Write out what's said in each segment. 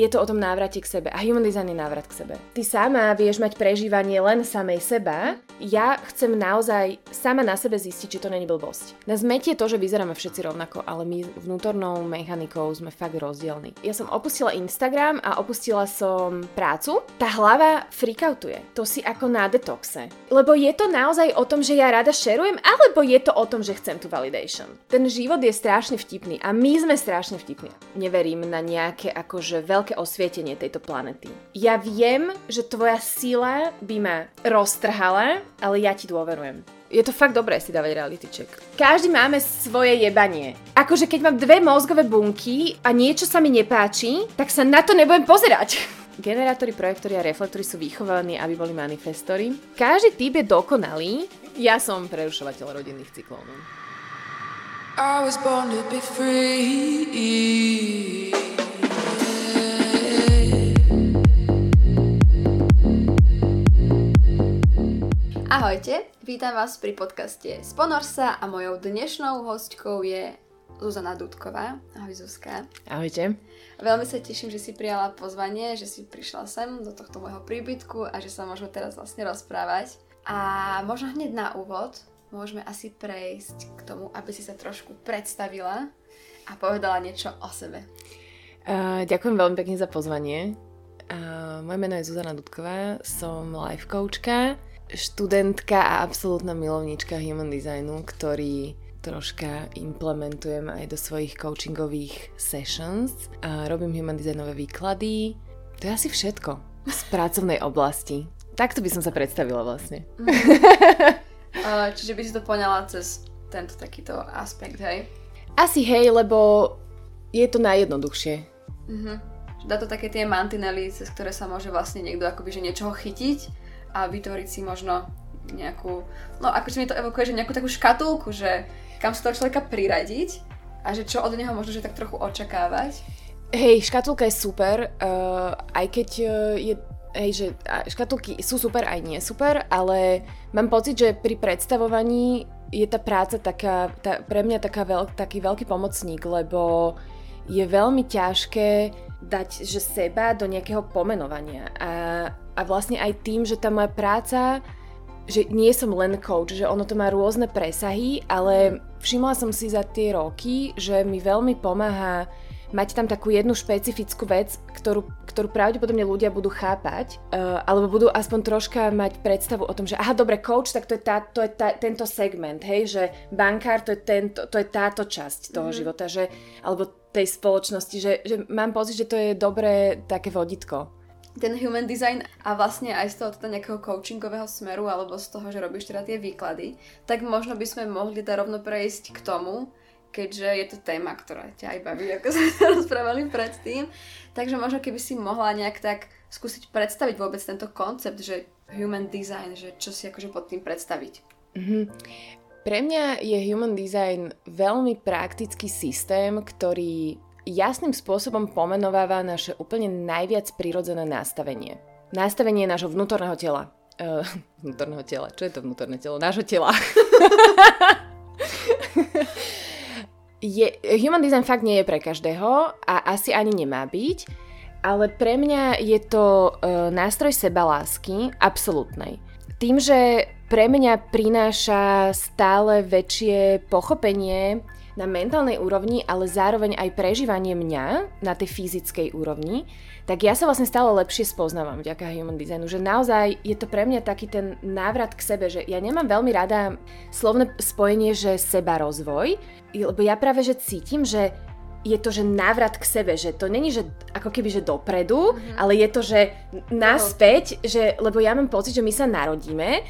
je to o tom návrate k sebe. A human design je návrat k sebe. Ty sama vieš mať prežívanie len samej seba. Ja chcem naozaj sama na sebe zistiť, či to není blbosť. Na zmetie to, že vyzeráme všetci rovnako, ale my vnútornou mechanikou sme fakt rozdielni. Ja som opustila Instagram a opustila som prácu. Tá hlava freakoutuje. To si ako na detoxe. Lebo je to naozaj o tom, že ja rada šerujem, alebo je to o tom, že chcem tú validation. Ten život je strašne vtipný a my sme strašne vtipní. Neverím na nejaké akože veľké veľké osvietenie tejto planety. Ja viem, že tvoja sila by ma roztrhala, ale ja ti dôverujem. Je to fakt dobré si dávať reality check. Každý máme svoje jebanie. Akože keď mám dve mozgové bunky a niečo sa mi nepáči, tak sa na to nebudem pozerať. Generátory, projektory a reflektory sú vychovaní, aby boli manifestory. Každý typ je dokonalý. Ja som prerušovateľ rodinných cyklov. No. I was born to be free. Ahojte, vítam vás pri podcaste Sponor sa a mojou dnešnou hostkou je Zuzana Dudková. Ahoj Zuzka. Ahojte. Veľmi sa teším, že si prijala pozvanie, že si prišla sem do tohto môjho príbytku a že sa môžeme teraz vlastne rozprávať. A možno hneď na úvod môžeme asi prejsť k tomu, aby si sa trošku predstavila a povedala niečo o sebe. Uh, ďakujem veľmi pekne za pozvanie. Uh, moje meno je Zuzana Dudková, som life coachka, študentka a absolútna milovnička human designu, ktorý troška implementujem aj do svojich coachingových sessions. A robím human designové výklady. To je asi všetko z pracovnej oblasti. Takto by som sa predstavila vlastne. Mm. Čiže by si to poňala cez tento takýto aspekt, hej? Asi hej, lebo je to najjednoduchšie. Mm-hmm. Dá to také tie mantinely, cez ktoré sa môže vlastne niekto akoby že niečoho chytiť a vytvoriť si možno nejakú, no akože mi to evokuje, že nejakú takú škatulku, že kam sa toho človeka priradiť a že čo od neho možno, že tak trochu očakávať. Hej, škatulka je super, uh, aj keď uh, je Hej, že škatulky sú super aj nie super, ale mám pocit, že pri predstavovaní je tá práca taká, tá, pre mňa taká veľk, taký veľký pomocník, lebo je veľmi ťažké dať že seba do nejakého pomenovania. A, a vlastne aj tým, že tá moja práca, že nie som len coach, že ono to má rôzne presahy, ale všimla som si za tie roky, že mi veľmi pomáha mať tam takú jednu špecifickú vec, ktorú, ktorú pravdepodobne ľudia budú chápať, uh, alebo budú aspoň troška mať predstavu o tom, že aha, dobre, coach, tak to je, tá, to je tá, tento segment, hej, že bankár, to je, tento, to je táto časť toho mm-hmm. života, že, alebo tej spoločnosti, že, že mám pocit, že to je dobré také voditko. Ten human design a vlastne aj z toho teda nejakého coachingového smeru alebo z toho, že robíš teda tie výklady, tak možno by sme mohli teda rovno prejsť k tomu, keďže je to téma, ktorá ťa aj baví, ako sme sa rozprávali predtým. Takže možno keby si mohla nejak tak skúsiť predstaviť vôbec tento koncept, že human design, že čo si akože pod tým predstaviť. Mm-hmm. Pre mňa je Human Design veľmi praktický systém, ktorý jasným spôsobom pomenováva naše úplne najviac prirodzené nastavenie. Nastavenie nášho vnútorného tela. Uh, vnútorného tela. Čo je to vnútorné telo? Nášho tela. je, human design fakt nie je pre každého a asi ani nemá byť, ale pre mňa je to uh, nástroj sebalásky absolútnej. Tým, že pre mňa prináša stále väčšie pochopenie na mentálnej úrovni, ale zároveň aj prežívanie mňa na tej fyzickej úrovni, tak ja sa vlastne stále lepšie spoznávam vďaka human designu, že naozaj je to pre mňa taký ten návrat k sebe, že ja nemám veľmi rada slovné spojenie, že seba rozvoj, lebo ja práve, že cítim, že je to, že návrat k sebe, že to není, že ako keby, že dopredu, mm-hmm. ale je to, že naspäť, že, lebo ja mám pocit, že my sa narodíme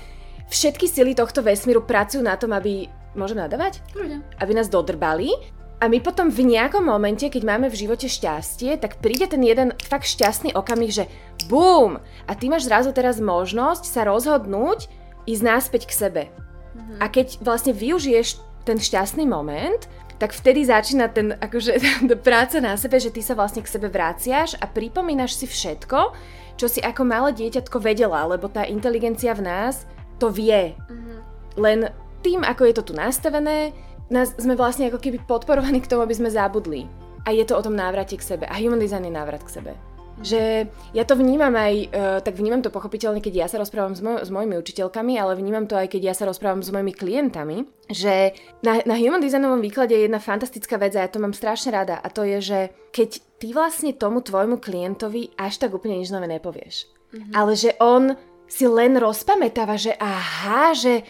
všetky sily tohto vesmíru pracujú na tom, aby... Môžem nadávať? Ľudia. Aby nás dodrbali. A my potom v nejakom momente, keď máme v živote šťastie, tak príde ten jeden fakt šťastný okamih, že BUM! A ty máš zrazu teraz možnosť sa rozhodnúť ísť náspäť k sebe. Mm-hmm. A keď vlastne využiješ ten šťastný moment, tak vtedy začína ten, akože, práca na sebe, že ty sa vlastne k sebe vraciaš a pripomínaš si všetko, čo si ako malé dieťatko vedela, lebo tá inteligencia v nás to vie. Mm-hmm. Len tým, ako je to tu nastavené, nás, sme vlastne ako keby podporovaní k tomu, aby sme zabudli. A je to o tom návrate k sebe. A human design je návrat k sebe. Že ja to vnímam aj, uh, tak vnímam to pochopiteľne, keď ja sa rozprávam s, moj- s mojimi učiteľkami, ale vnímam to aj, keď ja sa rozprávam s mojimi klientami, že na, na human designovom výklade je jedna fantastická vec a ja to mám strašne rada a to je, že keď ty vlastne tomu tvojmu klientovi až tak úplne nič nové nepovieš, mm-hmm. ale že on si len rozpamätáva, že aha, že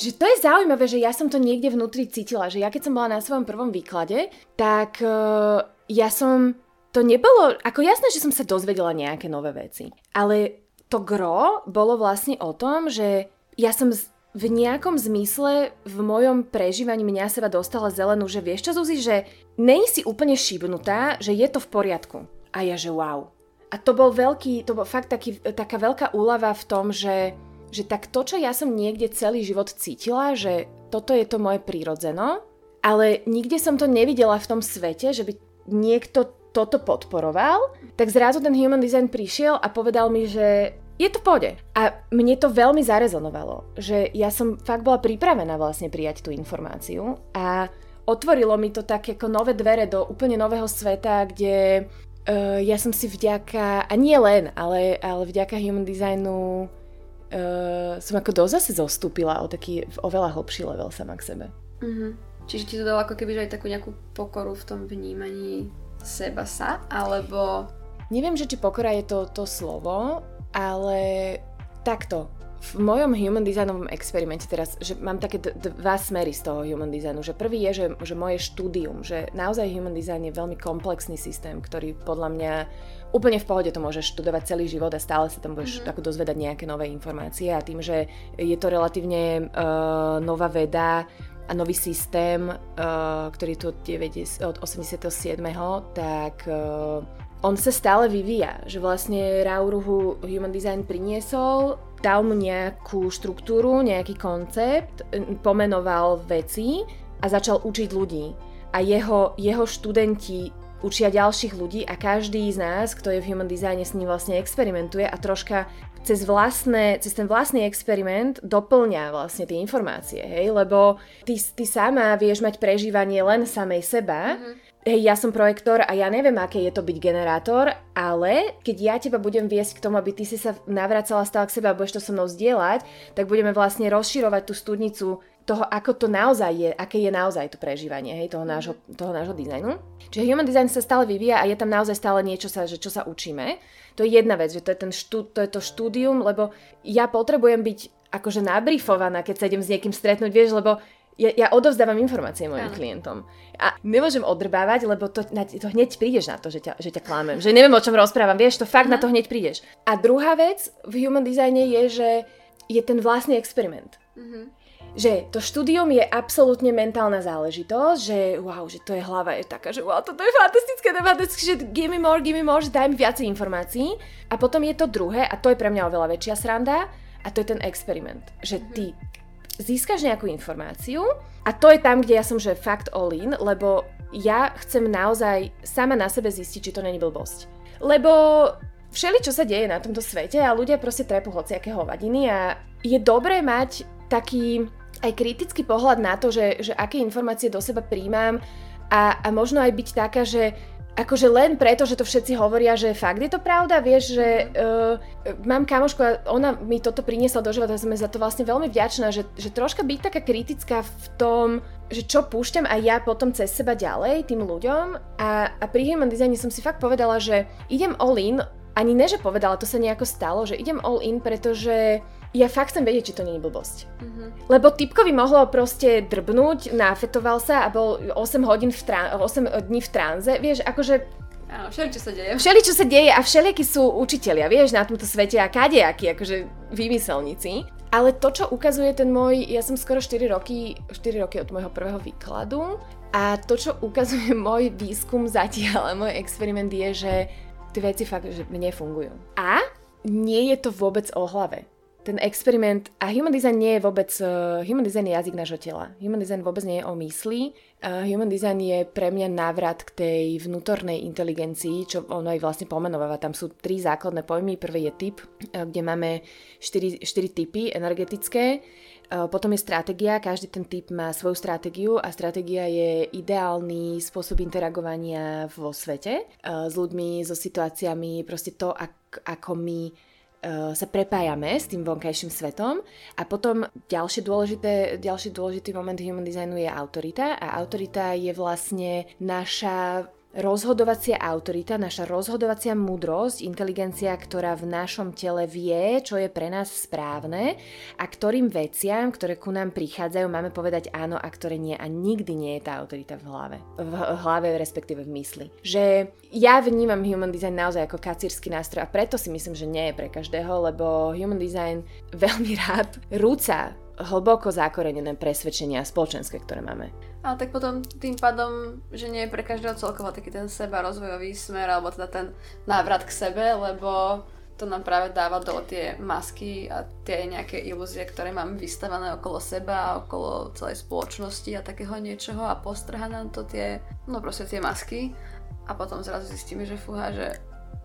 že to je zaujímavé, že ja som to niekde vnútri cítila, že ja keď som bola na svojom prvom výklade, tak uh, ja som to nebolo, ako jasné, že som sa dozvedela nejaké nové veci, ale to gro bolo vlastne o tom, že ja som v nejakom zmysle v mojom prežívaní mňa seba dostala zelenú, že vieš čo Zuzi, že nej si úplne šibnutá, že je to v poriadku. A ja, že wow. A to bol veľký, to bol fakt taký, taká veľká úlava v tom, že, že tak to, čo ja som niekde celý život cítila, že toto je to moje prírodzeno, ale nikde som to nevidela v tom svete, že by niekto toto podporoval, tak zrazu ten human design prišiel a povedal mi, že je to v pohode. A mne to veľmi zarezonovalo, že ja som fakt bola pripravená vlastne prijať tú informáciu a otvorilo mi to tak ako nové dvere do úplne nového sveta, kde uh, ja som si vďaka, a nie len, ale, ale vďaka human designu uh, som ako dosť zase zostúpila o taký oveľa hlbší level sama k sebe. Mm-hmm. Čiže ti to dalo ako keby aj takú nejakú pokoru v tom vnímaní seba sa, alebo... Neviem, že či pokora je to, to slovo, ale takto. V mojom human designovom experimente teraz, že mám také d- dva smery z toho human designu, že prvý je, že, že moje štúdium, že naozaj human design je veľmi komplexný systém, ktorý podľa mňa úplne v pohode to môžeš študovať celý život a stále sa tam budeš mm-hmm. dozvedať nejaké nové informácie a tým, že je to relatívne uh, nová veda, a nový systém, uh, ktorý tu od 87. tak uh, on sa stále vyvíja, že vlastne Rauruhu Human Design priniesol, dal mu nejakú štruktúru, nejaký koncept, pomenoval veci a začal učiť ľudí. A jeho, jeho študenti učia ďalších ľudí a každý z nás, kto je v human designe, s ním vlastne experimentuje a troška cez, vlastné, cez ten vlastný experiment doplňa vlastne tie informácie, hej, lebo ty, ty sama vieš mať prežívanie len samej seba, mm-hmm. Hej, ja som projektor a ja neviem, aké je to byť generátor, ale keď ja teba budem viesť k tomu, aby ty si sa navracala stále k sebe a budeš to so mnou zdieľať, tak budeme vlastne rozširovať tú studnicu toho, ako to naozaj je, aké je naozaj to prežívanie hej, toho, nášho, toho nášho dizajnu. Čiže human design sa stále vyvíja a je tam naozaj stále niečo, sa, že čo sa učíme. To je jedna vec, že to je, ten štú, to, je to štúdium, lebo ja potrebujem byť akože nabrifovaná, keď sa idem s niekým stretnúť, vieš, lebo ja, ja odovzdávam informácie mojim Áno. klientom. A nemôžem odrbávať, lebo to, na, to hneď prídeš na to, že ťa, že ťa klamem. Že neviem, o čom rozprávam, vieš, to fakt uh-huh. na to hneď prídeš. A druhá vec v human designe je, že je ten vlastný experiment. Uh-huh že to štúdium je absolútne mentálna záležitosť, že wow, že to je hlava je taká, že wow, toto je fantastické, to je fantastické, že give me more, give me more, že daj mi viacej informácií. A potom je to druhé, a to je pre mňa oveľa väčšia sranda, a to je ten experiment. Že ty získaš nejakú informáciu a to je tam, kde ja som že fakt all in, lebo ja chcem naozaj sama na sebe zistiť, či to není blbosť. Lebo všeli, čo sa deje na tomto svete a ľudia proste trepú hociaké hovadiny a je dobré mať taký aj kritický pohľad na to, že, že aké informácie do seba príjmam a, a možno aj byť taká, že akože len preto, že to všetci hovoria, že fakt je to pravda, vieš, že uh, mám kamošku a ona mi toto priniesla do života, sme za to vlastne veľmi vďačná, že, že troška byť taká kritická v tom, že čo púšťam aj ja potom cez seba ďalej tým ľuďom. A, a pri human designe som si fakt povedala, že idem all in, ani ne, že povedala, to sa nejako stalo, že idem all in, pretože ja fakt chcem vedieť, či to nie je blbosť. Mm-hmm. Lebo typkovi mohlo proste drbnúť, nafetoval sa a bol 8 hodín v trán- 8 dní v tranze, vieš, akože Áno, všeli, čo sa deje. Všeli, čo sa deje a všelijakí sú učitelia, vieš, na tomto svete a kadejakí, akože vymyselníci. Ale to, čo ukazuje ten môj, ja som skoro 4 roky, 4 roky od môjho prvého výkladu a to, čo ukazuje môj výskum zatiaľ a môj experiment je, že tie veci fakt, že mne fungujú. A nie je to vôbec o hlave ten experiment, a human design nie je vôbec, uh, human design je jazyk nášho tela. Human design vôbec nie je o mysli. Uh, human design je pre mňa návrat k tej vnútornej inteligencii, čo ono aj vlastne pomenováva. Tam sú tri základné pojmy. Prvý je typ, uh, kde máme štyri, štyri typy energetické. Uh, potom je stratégia, každý ten typ má svoju stratégiu a stratégia je ideálny spôsob interagovania vo svete uh, s ľuďmi, so situáciami, proste to, ak, ako my sa prepájame s tým vonkajším svetom. A potom ďalšie dôležité, ďalší dôležitý moment human designu je autorita. A autorita je vlastne naša rozhodovacia autorita, naša rozhodovacia múdrosť, inteligencia, ktorá v našom tele vie, čo je pre nás správne a ktorým veciam, ktoré ku nám prichádzajú, máme povedať áno a ktoré nie. A nikdy nie je tá autorita v hlave. V hlave, respektíve v mysli. Že ja vnímam human design naozaj ako kacírsky nástroj a preto si myslím, že nie je pre každého, lebo human design veľmi rád rúca hlboko zakorenené presvedčenia spoločenské, ktoré máme. Ale tak potom tým pádom, že nie je pre každého celkovo taký ten seba rozvojový smer, alebo teda ten návrat k sebe, lebo to nám práve dáva dole tie masky a tie nejaké ilúzie, ktoré máme vystavané okolo seba okolo celej spoločnosti a takého niečoho a postrha nám to tie, no proste tie masky a potom zrazu zistíme, že fúha, že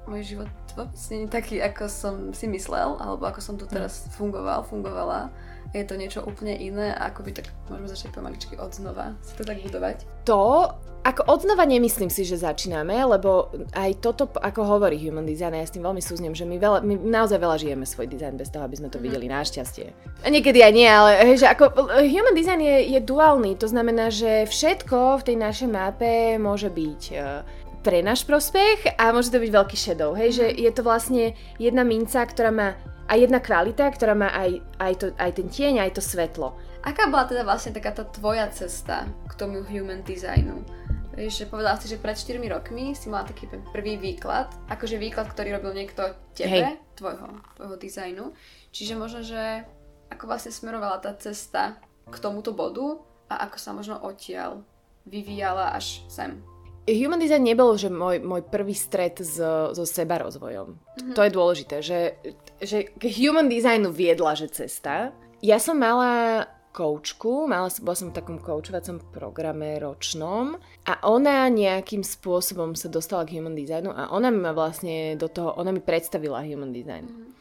môj život vôbec nie je taký, ako som si myslel, alebo ako som tu teraz fungoval, fungovala je to niečo úplne iné a ako by tak môžeme začať pomaličky od znova si to tak budovať? To, ako od znova nemyslím si, že začíname, lebo aj toto, ako hovorí Human Design, ja s tým veľmi súznem, že my, veľa, my naozaj veľa žijeme svoj dizajn bez toho, aby sme to mm-hmm. videli našťastie. A niekedy aj nie, ale hej, že ako Human Design je, je duálny, to znamená, že všetko v tej našej mape môže byť uh, pre náš prospech a môže to byť veľký shadow, hej, že mhm. je to vlastne jedna minca, ktorá má a jedna kvalita, ktorá má aj, aj, to, aj ten tieň, aj to svetlo. Aká bola teda vlastne taká tá tvoja cesta k tomu human designu? Vieš, že povedala si, že pred 4 rokmi si mala taký prvý výklad, akože výklad, ktorý robil niekto tebe, Hej. tvojho, tvojho dizajnu. Čiže možno, že ako vlastne smerovala tá cesta k tomuto bodu a ako sa možno odtiaľ vyvíjala až sem. Human design nebol, že môj, môj prvý stret so, so seba rozvojom. Mm-hmm. To je dôležité, že, že k human designu viedla, že cesta. Ja som mala koučku, mala, bola som v takom koučovacom programe ročnom a ona nejakým spôsobom sa dostala k human designu a ona mi ma vlastne do toho, ona mi predstavila human design. Mm-hmm.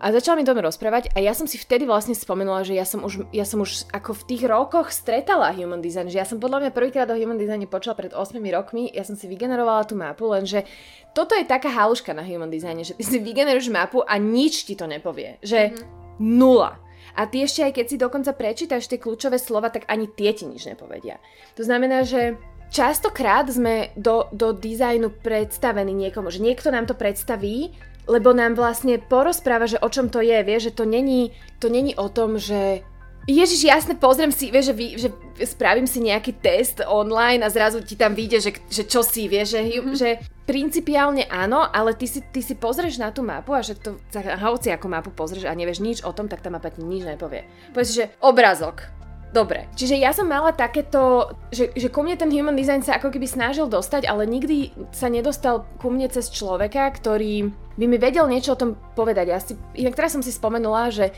A začala mi to rozprávať a ja som si vtedy vlastne spomenula, že ja som už, ja som už ako v tých rokoch stretala human design, že ja som podľa mňa prvýkrát o human designe počula pred 8 rokmi, ja som si vygenerovala tú mapu, lenže toto je taká haluška na human designe, že ty si vygeneruješ mapu a nič ti to nepovie, že mm-hmm. nula. A ty ešte aj keď si dokonca prečítaš tie kľúčové slova, tak ani tie ti nič nepovedia. To znamená, že častokrát sme do, do dizajnu predstavení niekomu, že niekto nám to predstaví lebo nám vlastne porozpráva, že o čom to je, vie, že to není, to není o tom, že Ježiš, jasne, pozriem si, vieš, že, vy, že spravím si nejaký test online a zrazu ti tam vyjde, že, že čo si, vieš, že, mm-hmm. že principiálne áno, ale ty si, ty si pozrieš na tú mapu a že to, hoci ako mapu pozrieš a nevieš nič o tom, tak tá mapa ti nič nepovie. Povieš že obrazok, Dobre, čiže ja som mala takéto, že, že ku mne ten human design sa ako keby snažil dostať, ale nikdy sa nedostal ku mne cez človeka, ktorý by mi vedel niečo o tom povedať. Ja si, inak teraz som si spomenula, že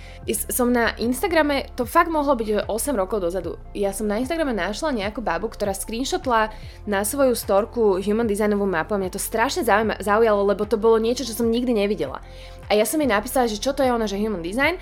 som na Instagrame, to fakt mohlo byť 8 rokov dozadu, ja som na Instagrame našla nejakú babu, ktorá screenshotla na svoju storku human designovú mapu a mňa to strašne zaujalo, lebo to bolo niečo, čo som nikdy nevidela. A ja som jej napísala, že čo to je ona, že human design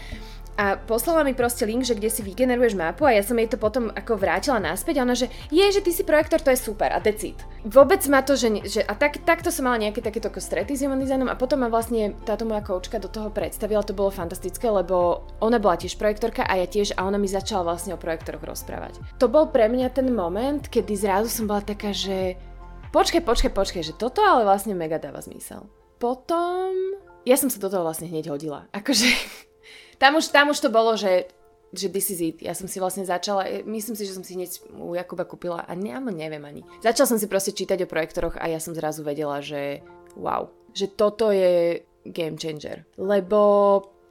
a poslala mi proste link, že kde si vygeneruješ mapu a ja som jej to potom ako vrátila naspäť a ona, že je, že ty si projektor, to je super a decid. Vôbec ma to, že, že a tak, takto som mala nejaké takéto strety s human designom a potom ma vlastne táto moja koučka do toho predstavila, to bolo fantastické, lebo ona bola tiež projektorka a ja tiež a ona mi začala vlastne o projektoroch rozprávať. To bol pre mňa ten moment, kedy zrazu som bola taká, že počkaj, počkaj, počkaj, že toto ale vlastne mega dáva zmysel. Potom ja som sa do toho vlastne hneď hodila. Akože tam už, tam už to bolo, že že this is it. Ja som si vlastne začala, myslím si, že som si hneď u Jakuba kúpila a ne, neviem ani. Začala som si proste čítať o projektoroch a ja som zrazu vedela, že wow, že toto je game changer. Lebo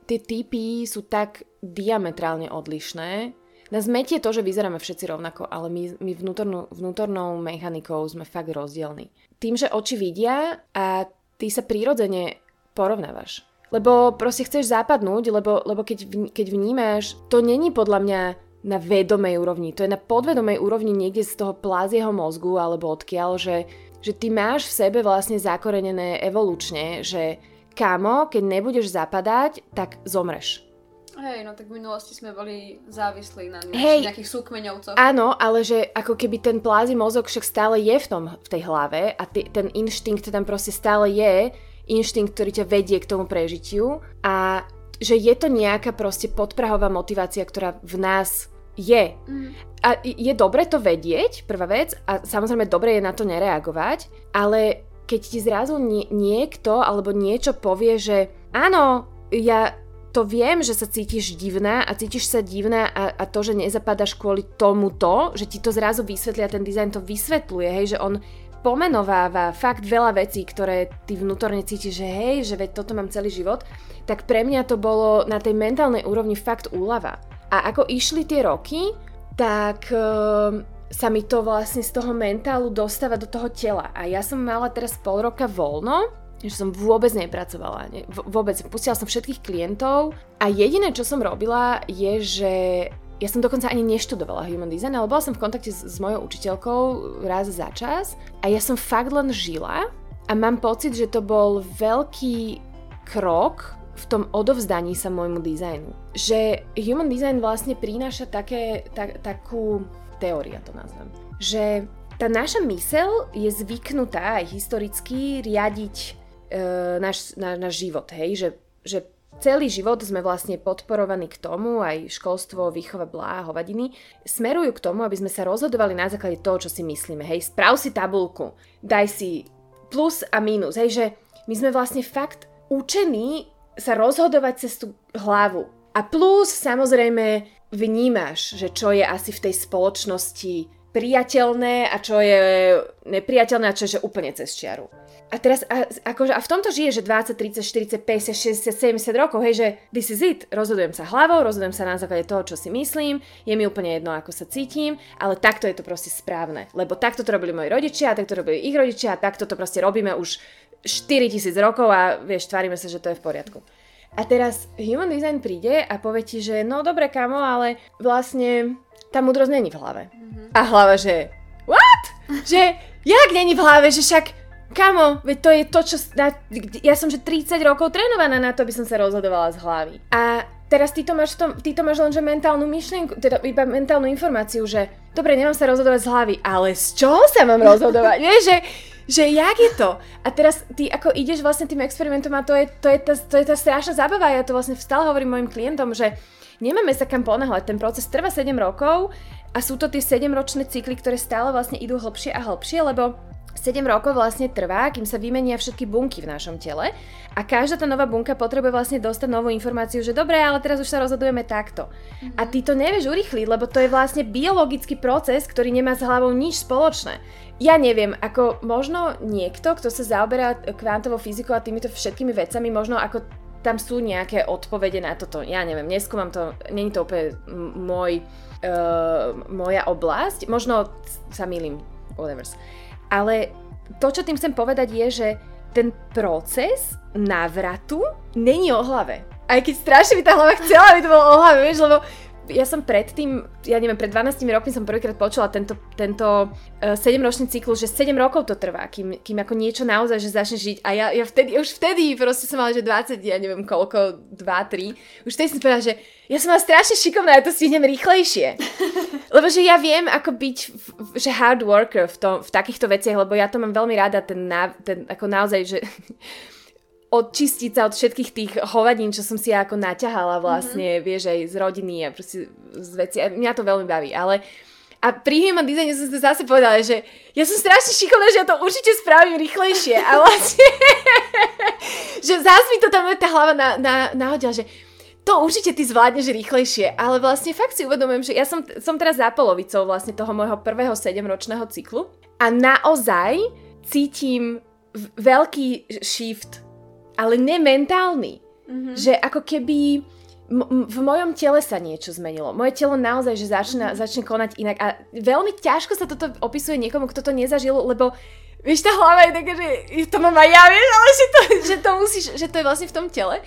tie typy sú tak diametrálne odlišné. Nás metie to, že vyzeráme všetci rovnako, ale my, my vnútornou, vnútornou mechanikou sme fakt rozdielni. Tým, že oči vidia a ty sa prirodzene porovnávaš lebo proste chceš zapadnúť, lebo, lebo keď, keď vnímaš, to není podľa mňa na vedomej úrovni, to je na podvedomej úrovni niekde z toho plázieho mozgu alebo odkiaľ, že, že ty máš v sebe vlastne zakorenené evolučne, že kamo, keď nebudeš zapadať, tak zomreš. Hej, no tak v minulosti sme boli závislí na Hej, nejakých súkmeňovcoch. Áno, ale že ako keby ten plází mozog však stále je v, tom, v tej hlave a ty, ten inštinkt tam proste stále je, inštinkt, ktorý ťa vedie k tomu prežitiu a že je to nejaká proste podprahová motivácia, ktorá v nás je. Mm. A je dobre to vedieť, prvá vec, a samozrejme dobre je na to nereagovať, ale keď ti zrazu nie, niekto alebo niečo povie, že áno, ja to viem, že sa cítiš divná a cítiš sa divná a, a to, že nezapadaš kvôli tomuto, že ti to zrazu vysvetlia, ten dizajn to vysvetľuje, hej, že on pomenováva fakt veľa vecí, ktoré ty vnútorne cítiš, že hej, že veď toto mám celý život, tak pre mňa to bolo na tej mentálnej úrovni fakt úlava. A ako išli tie roky, tak uh, sa mi to vlastne z toho mentálu dostáva do toho tela. A ja som mala teraz pol roka voľno, že som vôbec nepracovala. Ne, vôbec. Pustila som všetkých klientov a jediné, čo som robila, je, že ja som dokonca ani neštudovala human design, ale bola som v kontakte s, s mojou učiteľkou raz za čas a ja som fakt len žila a mám pocit, že to bol veľký krok v tom odovzdaní sa môjmu dizajnu. Že human design vlastne prináša také, tak, takú teória to nazvem, že tá naša mysel je zvyknutá aj historicky riadiť e, náš, na, náš život, hej, že, že celý život sme vlastne podporovaní k tomu, aj školstvo, výchova, blá, hovadiny, smerujú k tomu, aby sme sa rozhodovali na základe toho, čo si myslíme. Hej, sprav si tabulku, daj si plus a mínus. Hej, že my sme vlastne fakt učení sa rozhodovať cez tú hlavu. A plus samozrejme vnímaš, že čo je asi v tej spoločnosti priateľné a čo je nepriateľné a čo je že úplne cez čiaru. A teraz, a, akože, a v tomto žije, že 20, 30, 40, 50, 60, 70 rokov, hej, že this is it, rozhodujem sa hlavou, rozhodujem sa na základe toho, čo si myslím, je mi úplne jedno, ako sa cítim, ale takto je to proste správne, lebo takto to robili moji rodičia, takto to robili ich rodičia a takto to proste robíme už 4000 rokov a vieš, tvárime sa, že to je v poriadku. A teraz human design príde a povie ti, že no dobre kamo, ale vlastne tá múdrosť není v hlave. Mm-hmm. A hlava, že what? že jak není v hlave, že však Kamo, veď to je to, čo... Na, ja som že 30 rokov trénovaná na to, aby som sa rozhodovala z hlavy. A teraz ty to máš, tom, ty to máš lenže mentálnu myšlienku, teda iba mentálnu informáciu, že dobre, nemám sa rozhodovať z hlavy, ale z čoho sa mám rozhodovať? Vieš, že, že jak je to? A teraz ty ako ideš vlastne tým experimentom a to je, to je, tá, to je tá strašná zábava. Ja to vlastne stále hovorím mojim klientom, že nemáme sa kam ponáhľať. Ten proces trvá 7 rokov a sú to tie 7-ročné cykly, ktoré stále vlastne idú hlbšie a hlbšie, lebo 7 rokov vlastne trvá, kým sa vymenia všetky bunky v našom tele a každá tá nová bunka potrebuje vlastne dostať novú informáciu, že dobre, ale teraz už sa rozhodujeme takto. Mm-hmm. A ty to nevieš urychliť, lebo to je vlastne biologický proces, ktorý nemá s hlavou nič spoločné. Ja neviem, ako možno niekto, kto sa zaoberá kvantovou fyzikou a týmito všetkými vecami, možno ako tam sú nejaké odpovede na toto. Ja neviem, neskúmam to, není to úplne môj, uh, moja oblasť. Možno sa milím, whatever. Ale to, čo tým chcem povedať, je, že ten proces návratu není o hlave. Aj keď strašne by tá hlava chcela, aby to bolo o hlave, vieš, lebo ja som predtým, ja neviem, pred 12 rokmi som prvýkrát počula tento, tento uh, 7-ročný cyklus, že 7 rokov to trvá, kým, kým ako niečo naozaj, že začne žiť. A ja, ja vtedy, už vtedy proste som mala, že 20, ja neviem koľko, 2, 3. Už vtedy som povedala, že ja som mala strašne šikovná, ja to stihnem rýchlejšie. lebo že ja viem, ako byť, že hard worker v, tom, v takýchto veciach, lebo ja to mám veľmi rada, ten, ten ako naozaj, že odčistiť sa od všetkých tých hovadín, čo som si ja ako naťahala vlastne, mm-hmm. vieš, aj z rodiny a proste z veci. A mňa to veľmi baví, ale a pri human designe som si zase povedala, že ja som strašne šikovná, že ja to určite spravím rýchlejšie a vlastne, že zás mi to tam tá hlava na, na, nahodila, že to určite ty zvládneš rýchlejšie, ale vlastne fakt si uvedomujem, že ja som, som teraz za polovicou vlastne toho môjho prvého sedemročného cyklu a naozaj cítim veľký shift ale nementálny. Mm-hmm. Že ako keby v mojom tele sa niečo zmenilo. Moje telo naozaj, že začne, mm-hmm. začne konať inak. A veľmi ťažko sa toto opisuje niekomu, kto to nezažil, lebo vieš, tá hlava je taká, že to mám aj ja, vieš, ale že to, že to musíš, že to je vlastne v tom tele.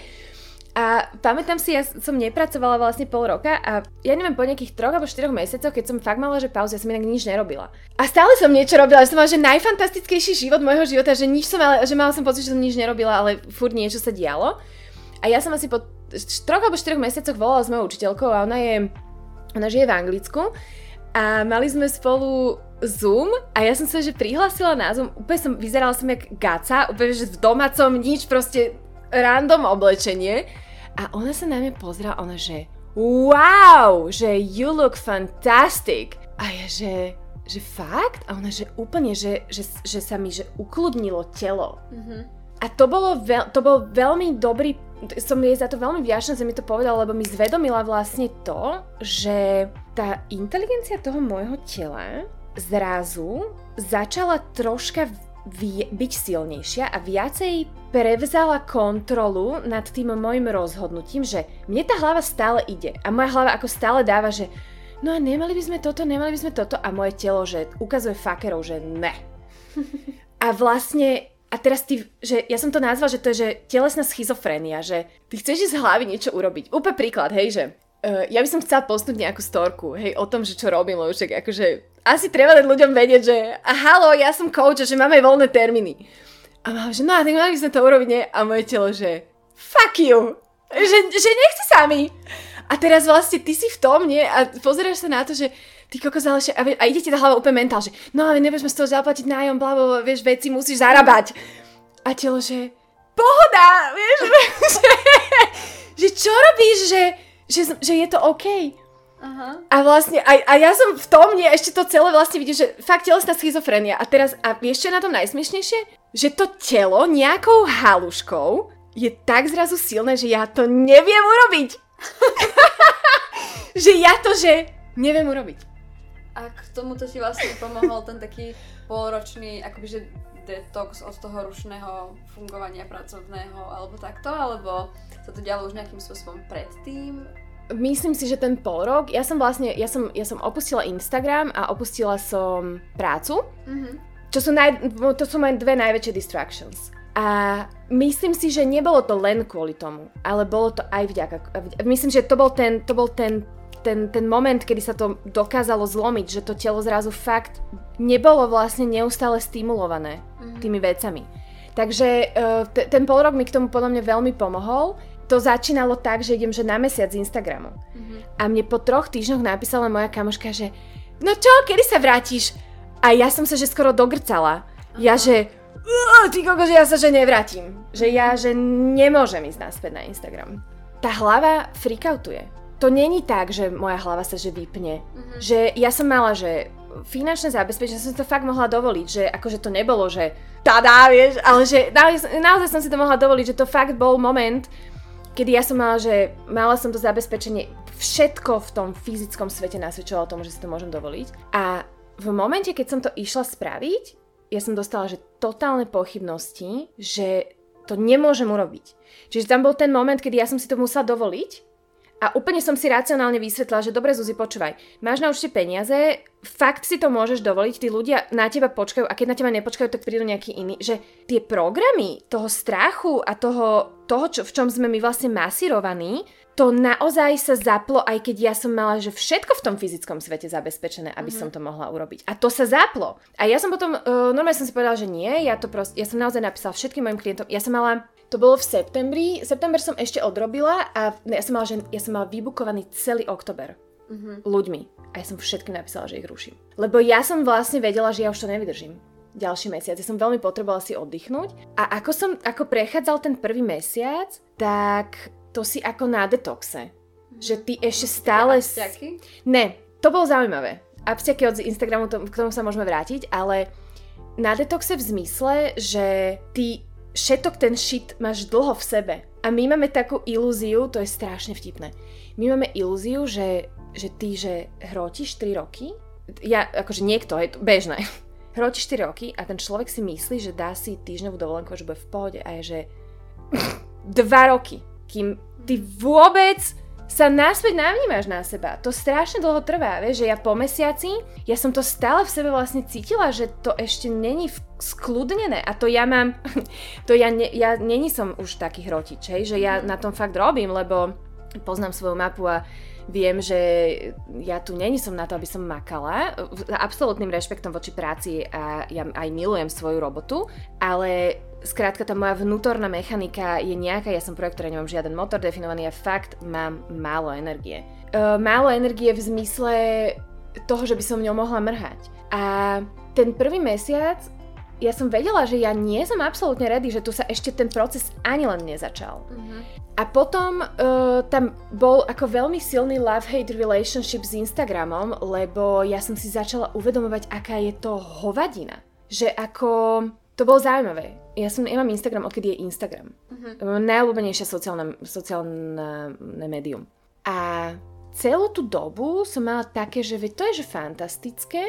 A pamätám si, ja som nepracovala vlastne pol roka a ja neviem, po nejakých troch alebo štyroch mesiacoch, keď som fakt mala, že pauzu, ja som inak nič nerobila. A stále som niečo robila, že som mala, že najfantastickejší život môjho života, že nič som, ale, že mala som pocit, že som nič nerobila, ale furt niečo sa dialo. A ja som asi po troch alebo štyroch mesiacoch volala s mojou učiteľkou a ona je, ona žije v Anglicku a mali sme spolu Zoom a ja som sa, že prihlásila na Zoom, úplne som, vyzerala som jak gaca, úplne, že v domacom nič, proste random oblečenie. A ona sa na mňa pozrela, ona že wow, že you look fantastic. A ja že, že fakt? A ona že úplne, že, že, že sa mi že ukludnilo telo. Mm-hmm. A to, bolo veľ, to bol veľmi dobrý, som jej za to veľmi vďačná, že mi to povedala, lebo mi zvedomila vlastne to, že tá inteligencia toho môjho tela zrazu začala troška byť silnejšia a viacej prevzala kontrolu nad tým môjim rozhodnutím, že mne tá hlava stále ide a moja hlava ako stále dáva, že no a nemali by sme toto, nemali by sme toto a moje telo, že ukazuje fakerov, že ne. A vlastne a teraz ty, že ja som to nazval, že to je že telesná schizofrénia, že ty chceš z hlavy niečo urobiť. Úplne príklad, hej, že uh, ja by som chcela postnúť nejakú storku, hej, o tom, že čo robím, lebo však akože asi treba dať ľuďom vedieť, že a halo, ja som coach a že máme voľné termíny. A mám, že no a tak mali by sme to urobiť, nie? A moje telo, že fuck you, že, že nechci sami. A teraz vlastne ty si v tom, nie? A pozeráš sa na to, že ty kokos, a, a ide ti tá hlava úplne mentál, že no ale nebudeme z toho zaplatiť nájom, bla, bla, vieš, veci musíš zarábať. A telo, že pohoda, vieš, že, že čo robíš, že, že, že je to OK. Aha. A vlastne, a, a ja som v tom, nie, ešte to celé vlastne vidím, že fakt telesná schizofrenia. A teraz, a je na tom najsmiešnejšie? Že to telo nejakou haluškou je tak zrazu silné, že ja to neviem urobiť. že ja to, že neviem urobiť. A k tomuto ti vlastne pomohol ten taký polročný, akoby že detox od toho rušného fungovania pracovného alebo takto, alebo sa to dialo už nejakým spôsobom predtým? Myslím si, že ten pol rok, ja som vlastne, ja som, ja som opustila Instagram a opustila som prácu, mm-hmm. čo sú, naj, to sú moje dve najväčšie distractions. A myslím si, že nebolo to len kvôli tomu, ale bolo to aj vďaka. Myslím, že to bol ten, to bol ten ten, ten moment, kedy sa to dokázalo zlomiť, že to telo zrazu fakt nebolo vlastne neustále stimulované mm-hmm. tými vecami. Takže uh, t- ten pol rok mi k tomu podľa mňa veľmi pomohol. To začínalo tak, že idem že na mesiac z Instagramu. Mm-hmm. A mne po troch týždňoch napísala moja kamoška, že no čo, kedy sa vrátiš? A ja som sa že skoro dogrcala. Aha. Ja že ty koko, že ja sa že nevrátim. Že ja že nemôžem ísť naspäť na Instagram. Tá hlava freakoutuje to není tak, že moja hlava sa že vypne. Mm-hmm. Že ja som mala, že finančné zabezpečenie, som to fakt mohla dovoliť, že akože to nebolo, že tada, vieš, ale že naozaj, naozaj som si to mohla dovoliť, že to fakt bol moment, kedy ja som mala, že mala som to zabezpečenie, všetko v tom fyzickom svete nasvedčovalo tomu, že si to môžem dovoliť. A v momente, keď som to išla spraviť, ja som dostala, že totálne pochybnosti, že to nemôžem urobiť. Čiže tam bol ten moment, kedy ja som si to musela dovoliť a úplne som si racionálne vysvetlila, že dobre Zuzi, počúvaj, máš na určite peniaze, fakt si to môžeš dovoliť, tí ľudia na teba počkajú a keď na teba nepočkajú, tak prídu nejaký iný. Že tie programy toho strachu a toho, toho čo, v čom sme my vlastne masírovaní, to naozaj sa zaplo, aj keď ja som mala, že všetko v tom fyzickom svete zabezpečené, aby mm-hmm. som to mohla urobiť. A to sa zaplo. A ja som potom, uh, normálne som si povedala, že nie, ja to proste, ja som naozaj napísala všetkým mojim klientom, ja som mala to bolo v septembri. September som ešte odrobila a ja som mala, že, ja som mala vybukovaný celý oktober mm-hmm. ľuďmi. A ja som všetkým napísala, že ich ruším. Lebo ja som vlastne vedela, že ja už to nevydržím ďalší mesiac. Ja som veľmi potrebovala si oddychnúť. A ako som, ako prechádzal ten prvý mesiac, tak to si ako na detoxe. Mm-hmm. Že ty ešte stále... Abstiaky? Ne, to bolo zaujímavé. Abstiaky od Instagramu, to, k tomu sa môžeme vrátiť, ale na detoxe v zmysle, že ty všetok ten shit máš dlho v sebe. A my máme takú ilúziu, to je strašne vtipné, my máme ilúziu, že, že ty, že hrotíš 3 roky, ja, akože niekto, je to bežné, hrotíš 4 roky a ten človek si myslí, že dá si týždňovú dovolenku, že bude v pohode a je, že 2 roky, kým ty vôbec sa naspäť navnímaš na seba. To strašne dlho trvá, vieš, že ja po mesiaci, ja som to stále v sebe vlastne cítila, že to ešte není skľudnené a to ja mám, to ja, ne, ja není som už taký hrotič, hej, že ja na tom fakt robím, lebo poznám svoju mapu a viem, že ja tu není som na to, aby som makala, absolútnym rešpektom voči práci a ja aj milujem svoju robotu, ale skrátka tá moja vnútorná mechanika je nejaká, ja som projektor, nemám žiaden motor definovaný a fakt mám málo energie. Uh, málo energie v zmysle toho, že by som ňou mohla mrhať. A ten prvý mesiac ja som vedela, že ja nie som absolútne ready, že tu sa ešte ten proces ani len nezačal. Mm-hmm. A potom uh, tam bol ako veľmi silný love-hate relationship s Instagramom, lebo ja som si začala uvedomovať, aká je to hovadina. Že ako to bolo zaujímavé. Ja, som, ja mám Instagram, odkedy je Instagram. Uh-huh. Najobľúbenejšie sociálne, sociálne médium. A celú tú dobu som mala také, že to je že fantastické,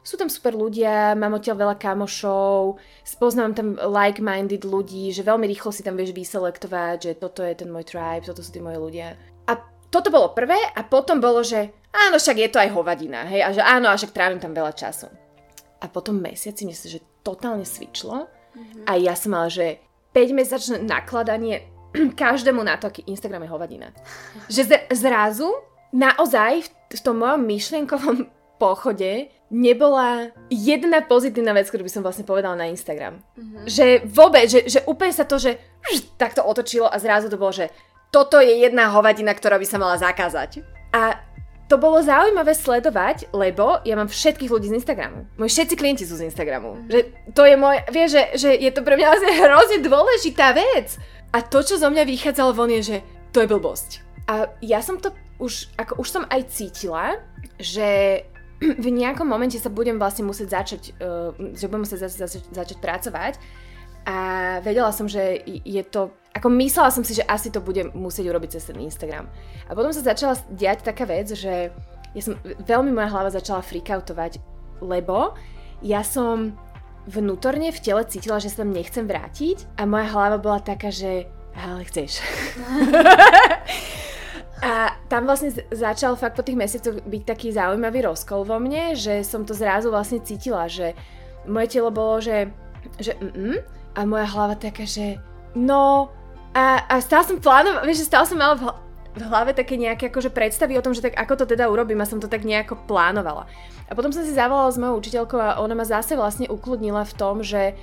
sú tam super ľudia, mám odtiaľ veľa kamošov, spoznám tam like-minded ľudí, že veľmi rýchlo si tam vieš vyselektovať, že toto je ten môj tribe, toto sú tí moji ľudia. A toto bolo prvé a potom bolo, že áno, však je to aj hovadina, hej, a že áno, a však trávim tam veľa času. A potom mesiaci, myslím, že totálne svičlo mm-hmm. a ja som mala, že 5-mesačné nakladanie každému na to, aký Instagram je hovadina. Že z- zrazu naozaj v, v tom mojom myšlienkovom pochode nebola jedna pozitívna vec, ktorú by som vlastne povedala na Instagram. Mm-hmm. Že vôbec, že, že úplne sa to, že takto otočilo a zrazu to bolo, že toto je jedna hovadina, ktorá by sa mala zakázať. A to bolo zaujímavé sledovať, lebo ja mám všetkých ľudí z Instagramu. Moji všetci klienti sú z Instagramu. Mm. Že to je moje, vieš, že, že je to pre mňa vlastne hrozne dôležitá vec. A to, čo zo mňa vychádzalo von je, že to je blbosť. A ja som to už, ako už som aj cítila, že v nejakom momente sa budem vlastne musieť začať, uh, že budem musieť za, za, začať pracovať a vedela som, že je to ako myslela som si, že asi to budem musieť urobiť cez ten Instagram. A potom sa začala diať taká vec, že ja som, veľmi moja hlava začala freakoutovať, lebo ja som vnútorne v tele cítila, že sa tam nechcem vrátiť a moja hlava bola taká, že ale chceš. a tam vlastne začal fakt po tých mesiacoch byť taký zaujímavý rozkol vo mne, že som to zrazu vlastne cítila, že moje telo bolo, že, že mm, a moja hlava taká, že no, a, a stále som plánovala, vieš, stále som mala v, v hlave také nejaké akože predstavy o tom, že tak ako to teda urobím a som to tak nejako plánovala. A potom som si zavolala s mojou učiteľkou a ona ma zase vlastne ukludnila v tom, že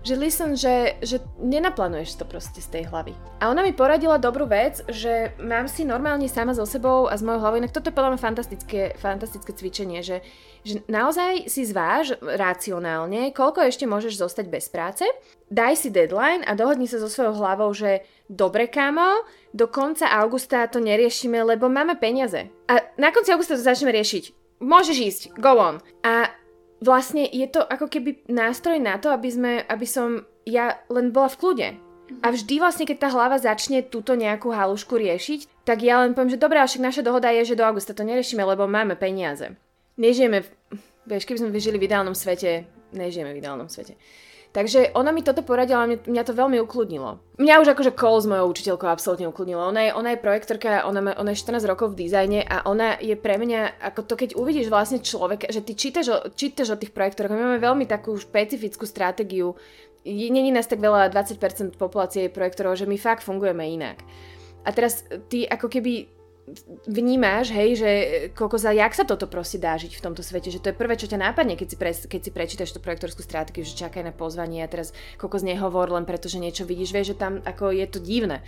že listen, že, že nenaplánuješ to proste z tej hlavy. A ona mi poradila dobrú vec, že mám si normálne sama so sebou a s mojou hlavou, inak toto je podľa mňa fantastické, fantastické cvičenie, že, že naozaj si zváž racionálne, koľko ešte môžeš zostať bez práce, daj si deadline a dohodni sa so svojou hlavou, že dobre kámo, do konca augusta to neriešime, lebo máme peniaze. A na konci augusta to začneme riešiť. Môžeš ísť, go on. A vlastne je to ako keby nástroj na to, aby, sme, aby som ja len bola v kľude. A vždy vlastne, keď tá hlava začne túto nejakú halušku riešiť, tak ja len poviem, že dobrá, však naša dohoda je, že do augusta to neriešime, lebo máme peniaze. Nežijeme, v, vieš, keby sme žili v ideálnom svete, nežijeme v ideálnom svete. Takže ona mi toto poradila mňa, mňa to veľmi ukludnilo. Mňa už akože call s mojou učiteľkou absolútne ukludnilo. Ona je, ona je projektorka, ona, má, ona je 14 rokov v dizajne a ona je pre mňa, ako to keď uvidíš vlastne človeka, že ty čítaš o, čítaš o tých projektoroch, my máme veľmi takú špecifickú stratégiu, není nás tak veľa, 20% populácie projektorov, že my fakt fungujeme inak. A teraz ty ako keby vnímáš, hej, že koľko za, jak sa toto proste dá žiť v tomto svete, že to je prvé, čo ťa nápadne, keď si, pre, keď si prečítaš tú projektorskú stratégiu, že čakaj na pozvanie a teraz koľko z nehovor len preto, že niečo vidíš, vieš, že tam ako je to divné.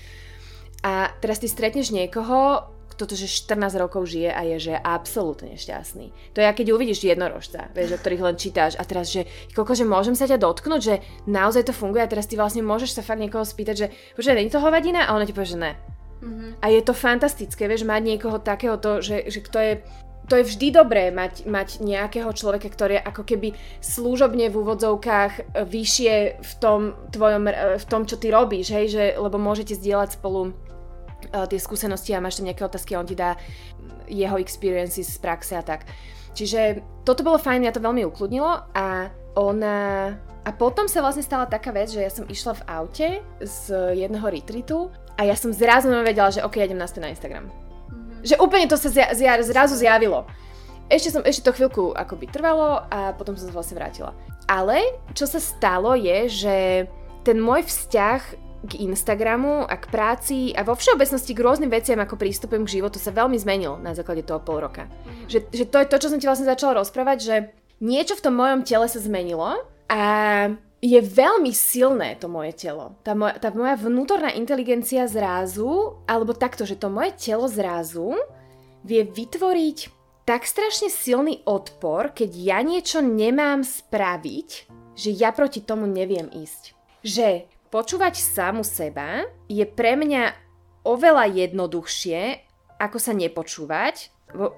A teraz ty stretneš niekoho, kto to, že 14 rokov žije a je, že absolútne šťastný. To je, keď uvidíš jednorožca, vieš, o ktorých len čítáš a teraz, že koľko, že môžem sa ťa dotknúť, že naozaj to funguje a teraz ty vlastne môžeš sa fakt niekoho spýtať, že počkaj, není to hovadina? A ona ti povie, že ne. Mm-hmm. A je to fantastické, vieš, mať niekoho takéhoto, že, že kto je to je vždy dobré mať, mať nejakého človeka, ktorý je ako keby služobne v úvodzovkách vyššie v tom, tvojom, e, v tom, čo ty robíš, hej, že, lebo môžete zdieľať spolu uh, tie skúsenosti a máš tam nejaké otázky a on ti dá jeho experiences z praxe a tak. Čiže toto bolo fajn, ja to veľmi ukludnilo a ona... A potom sa vlastne stala taká vec, že ja som išla v aute z jedného retreatu a ja som zrazu vedela, že ok, idem naspäť na Instagram. Že úplne to sa zja, zja, zrazu zjavilo. Ešte, som, ešte to chvíľku akoby trvalo a potom som sa vlastne vrátila. Ale čo sa stalo je, že ten môj vzťah k Instagramu a k práci a vo všeobecnosti k rôznym veciam, ako prístupom k životu sa veľmi zmenil na základe toho pol roka. Mm. Že, že to je to, čo som ti vlastne začala rozprávať, že niečo v tom mojom tele sa zmenilo a je veľmi silné to moje telo. Tá moja, tá moja vnútorná inteligencia zrazu, alebo takto, že to moje telo zrazu vie vytvoriť tak strašne silný odpor, keď ja niečo nemám spraviť, že ja proti tomu neviem ísť. Že počúvať samu seba je pre mňa oveľa jednoduchšie, ako sa nepočúvať.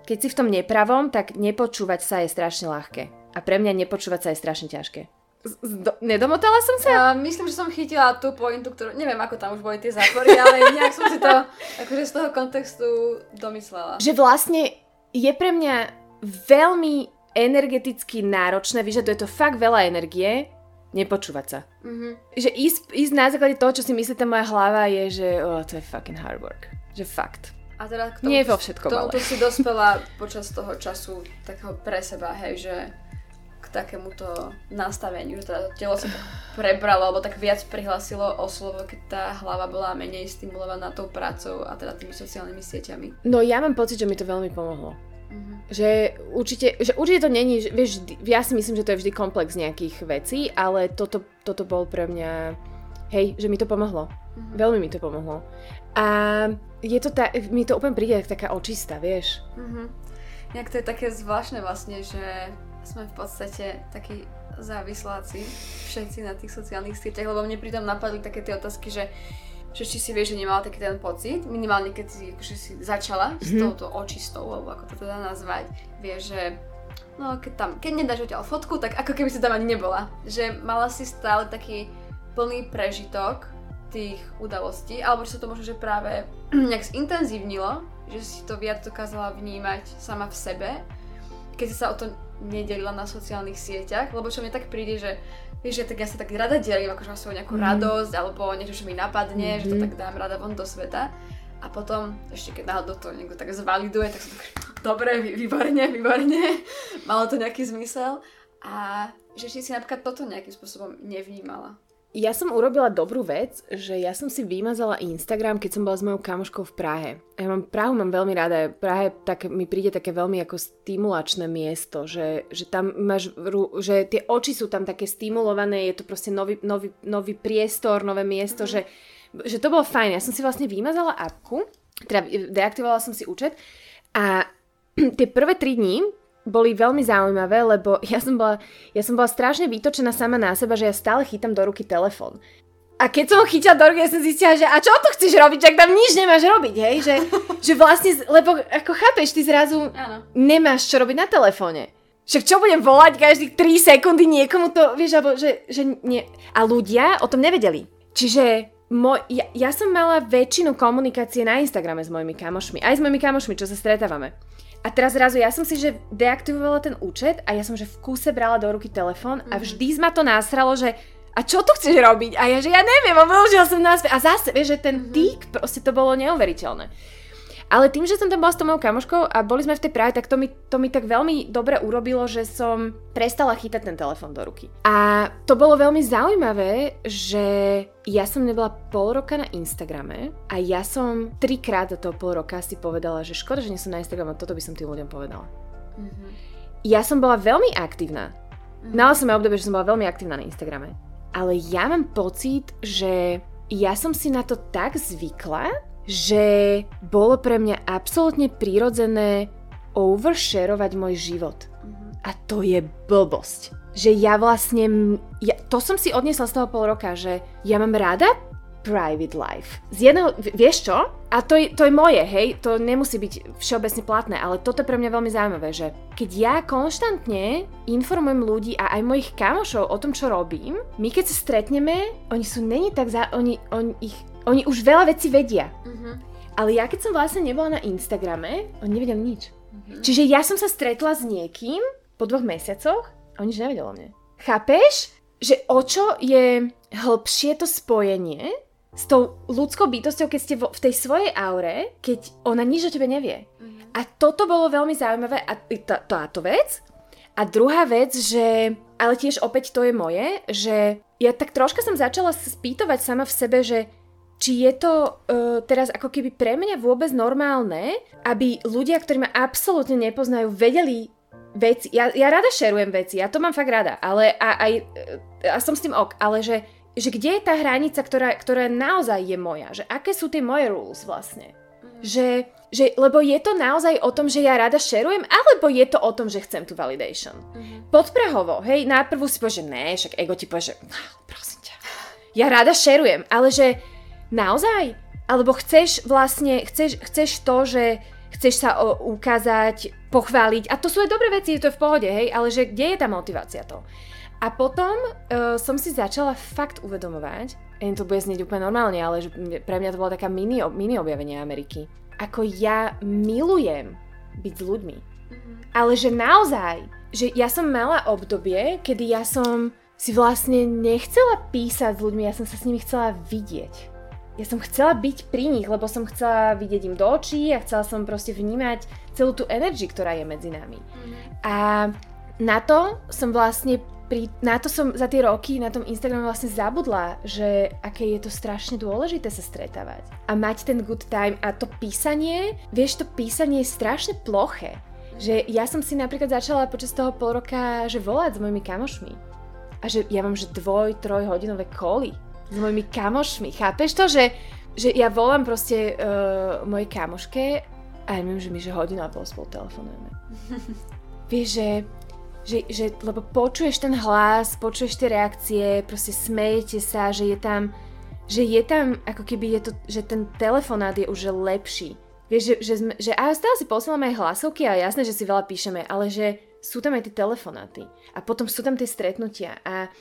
Keď si v tom nepravom, tak nepočúvať sa je strašne ľahké. A pre mňa nepočúvať sa je strašne ťažké. Zdo- nedomotala som sa? Ja, myslím, že som chytila tú pointu, ktorú... Neviem, ako tam už boli tie zápory, ale nejak som si to akože z toho kontextu domyslela. Že vlastne je pre mňa veľmi energeticky náročné, vyžaduje to fakt veľa energie nepočúvať sa. Mm-hmm. Že ísť, ísť na základe toho, čo si myslí tá moja hlava, je, že oh, to je fucking hard work. Že fakt. A teda k tomu, Nie vo všetkom, to, ale. To si dospela počas toho času takého pre seba, hej, že k takémuto nastaveniu, že teda telo sa prebralo, alebo tak viac prihlasilo o slovo, keď tá hlava bola menej stimulovaná tou prácou a teda tými sociálnymi sieťami. No ja mám pocit, že mi to veľmi pomohlo. Mm-hmm. Že, určite, že určite to není, vieš, ja si myslím, že to je vždy komplex nejakých vecí, ale toto, toto bol pre mňa, hej, že mi to pomohlo. Mm-hmm. Veľmi mi to pomohlo. A je to tá, mi to úplne príde taká očista, vieš. Mm-hmm. Nejak to je také zvláštne vlastne, že sme v podstate takí závisláci všetci na tých sociálnych sieťach, lebo mne pritom napadli také tie otázky, že že či si vieš, že nemala taký ten pocit, minimálne keď si, akože si začala mm-hmm. s mhm. touto očistou, alebo ako to teda nazvať, vieš, že no keď tam, keď nedáš odtiaľ fotku, tak ako keby si tam ani nebola. Že mala si stále taký plný prežitok tých udalostí, alebo že sa to možno, že práve nejak zintenzívnilo, že si to viac dokázala vnímať sama v sebe, keď si sa o to nedelila na sociálnych sieťach, lebo čo mi tak príde, že Vieš, že tak ja sa tak rada delím, akože mám svoju nejakú mm. radosť, alebo niečo, čo mi napadne, mm-hmm. že to mhm. tak dám rada von do sveta. A potom, ešte keď náhodou to niekto tak zvaliduje, tak som tak, dobre, výborne, výborne, malo to nejaký zmysel. A že si napríklad toto nejakým spôsobom nevnímala. Ja som urobila dobrú vec, že ja som si vymazala Instagram, keď som bola s mojou kamoškou v Prahe. Ja mám, Prahu mám veľmi rada. Prahe tak, mi príde také veľmi ako stimulačné miesto, že, že tam máš, že tie oči sú tam také stimulované, je to proste nový, nový, nový priestor, nové miesto, mm. že, že to bolo fajn. Ja som si vlastne vymazala apku, teda deaktivovala som si účet a tie prvé tri dní boli veľmi zaujímavé, lebo ja som, bola, ja som bola strašne vytočená sama na seba, že ja stále chytám do ruky telefón. A keď som ho chytila do ruky, ja som zistila, že a čo to chceš robiť, tak tam nič nemáš robiť, hej? Že, že vlastne, lebo ako chápeš, ty zrazu ano. nemáš čo robiť na telefóne. Však čo budem volať každých 3 sekundy niekomu to, vieš, alebo že, že nie. A ľudia o tom nevedeli. Čiže moj, ja, ja som mala väčšinu komunikácie na Instagrame s mojimi kamošmi, aj s mojimi kamošmi, čo sa stretávame. A teraz zrazu ja som si, že deaktivovala ten účet a ja som, že v kúse brala do ruky telefón mm-hmm. a mhm. vždy ma to násralo, že a čo tu chceš robiť? A ja, že ja neviem, a využil som nás. A zase, vieš, že ten mm-hmm. týk, proste to bolo neuveriteľné. Ale tým, že som tam bola s tou mojou kamoškou a boli sme v tej práve, tak to mi, to mi tak veľmi dobre urobilo, že som prestala chytať ten telefón do ruky. A to bolo veľmi zaujímavé, že ja som nebola pol roka na Instagrame a ja som trikrát za toho pol roka si povedala, že škoda, že nie som na Instagrame, toto by som tým ľuďom povedala. Mm-hmm. Ja som bola veľmi aktívna. Mm-hmm. Mala som aj obdobie, že som bola veľmi aktívna na Instagrame. Ale ja mám pocit, že ja som si na to tak zvykla, že bolo pre mňa absolútne prirodzené oversharovať môj život. A to je blbosť. Že ja vlastne, ja, to som si odniesla z toho pol roka, že ja mám rada private life. Z jedného, vieš čo? A to je, to je moje, hej, to nemusí byť všeobecne platné, ale toto je pre mňa veľmi zaujímavé, že keď ja konštantne informujem ľudí a aj mojich kamošov o tom, čo robím, my keď sa stretneme, oni sú není tak za, oni, oni ich oni už veľa vecí vedia. Uh-huh. Ale ja keď som vlastne nebola na Instagrame, oni nevedeli nič. Uh-huh. Čiže ja som sa stretla s niekým po dvoch mesiacoch a on nič nevedel o mne. Chápeš? Že o čo je hĺbšie to spojenie s tou ľudskou bytosťou, keď ste vo, v tej svojej aure, keď ona nič o tebe nevie. A toto bolo veľmi zaujímavé a tá, táto vec. A druhá vec, že, ale tiež opäť to je moje, že ja tak troška som začala spýtovať sama v sebe, že či je to uh, teraz ako keby pre mňa vôbec normálne, aby ľudia, ktorí ma absolútne nepoznajú, vedeli veci. Ja, ja rada šerujem veci, ja to mám fakt rada, ale a, aj, a som s tým ok, ale že, že kde je tá hranica, ktorá, ktorá naozaj je moja, že aké sú tie moje rules vlastne. Mm. Že že, lebo je to naozaj o tom, že ja rada šerujem, alebo je to o tom, že chcem tú validation. Mm-hmm. Podprahovo, hej, najprv si povie, že ne, však ego ti povie, že prosím ťa, ja rada šerujem, ale že naozaj, alebo chceš vlastne, chceš, chceš to, že chceš sa o, ukázať, pochváliť, a to sú aj dobré veci, to je v pohode, hej, ale že kde je tá motivácia to? A potom uh, som si začala fakt uvedomovať, jen to bude znieť úplne normálne, ale že pre mňa to bolo taká mini, mini objavenie Ameriky ako ja milujem byť s ľuďmi. Mm-hmm. Ale že naozaj, že ja som mala obdobie, kedy ja som si vlastne nechcela písať s ľuďmi, ja som sa s nimi chcela vidieť. Ja som chcela byť pri nich, lebo som chcela vidieť im do očí a chcela som proste vnímať celú tú energiu, ktorá je medzi nami. Mm-hmm. A na to som vlastne pri, na to som za tie roky na tom Instagrame vlastne zabudla, že aké je to strašne dôležité sa stretávať a mať ten good time a to písanie, vieš, to písanie je strašne ploché. Že ja som si napríklad začala počas toho pol roka, že volať s mojimi kamošmi. A že ja mám, že dvoj, troj hodinové koly s mojimi kamošmi. Chápeš to, že, že ja volám proste uh, mojej kamoške a ja viem, že my že hodinu a pol spolu telefonujeme. Vieš, že že, že, lebo počuješ ten hlas, počuješ tie reakcie, proste smejete sa, že je tam, že je tam, ako keby je to, že ten telefonát je už lepší. Vieš, že, že, sme, že a stále si posielame aj hlasovky a jasné, že si veľa píšeme, ale že sú tam aj tie telefonáty a potom sú tam tie stretnutia a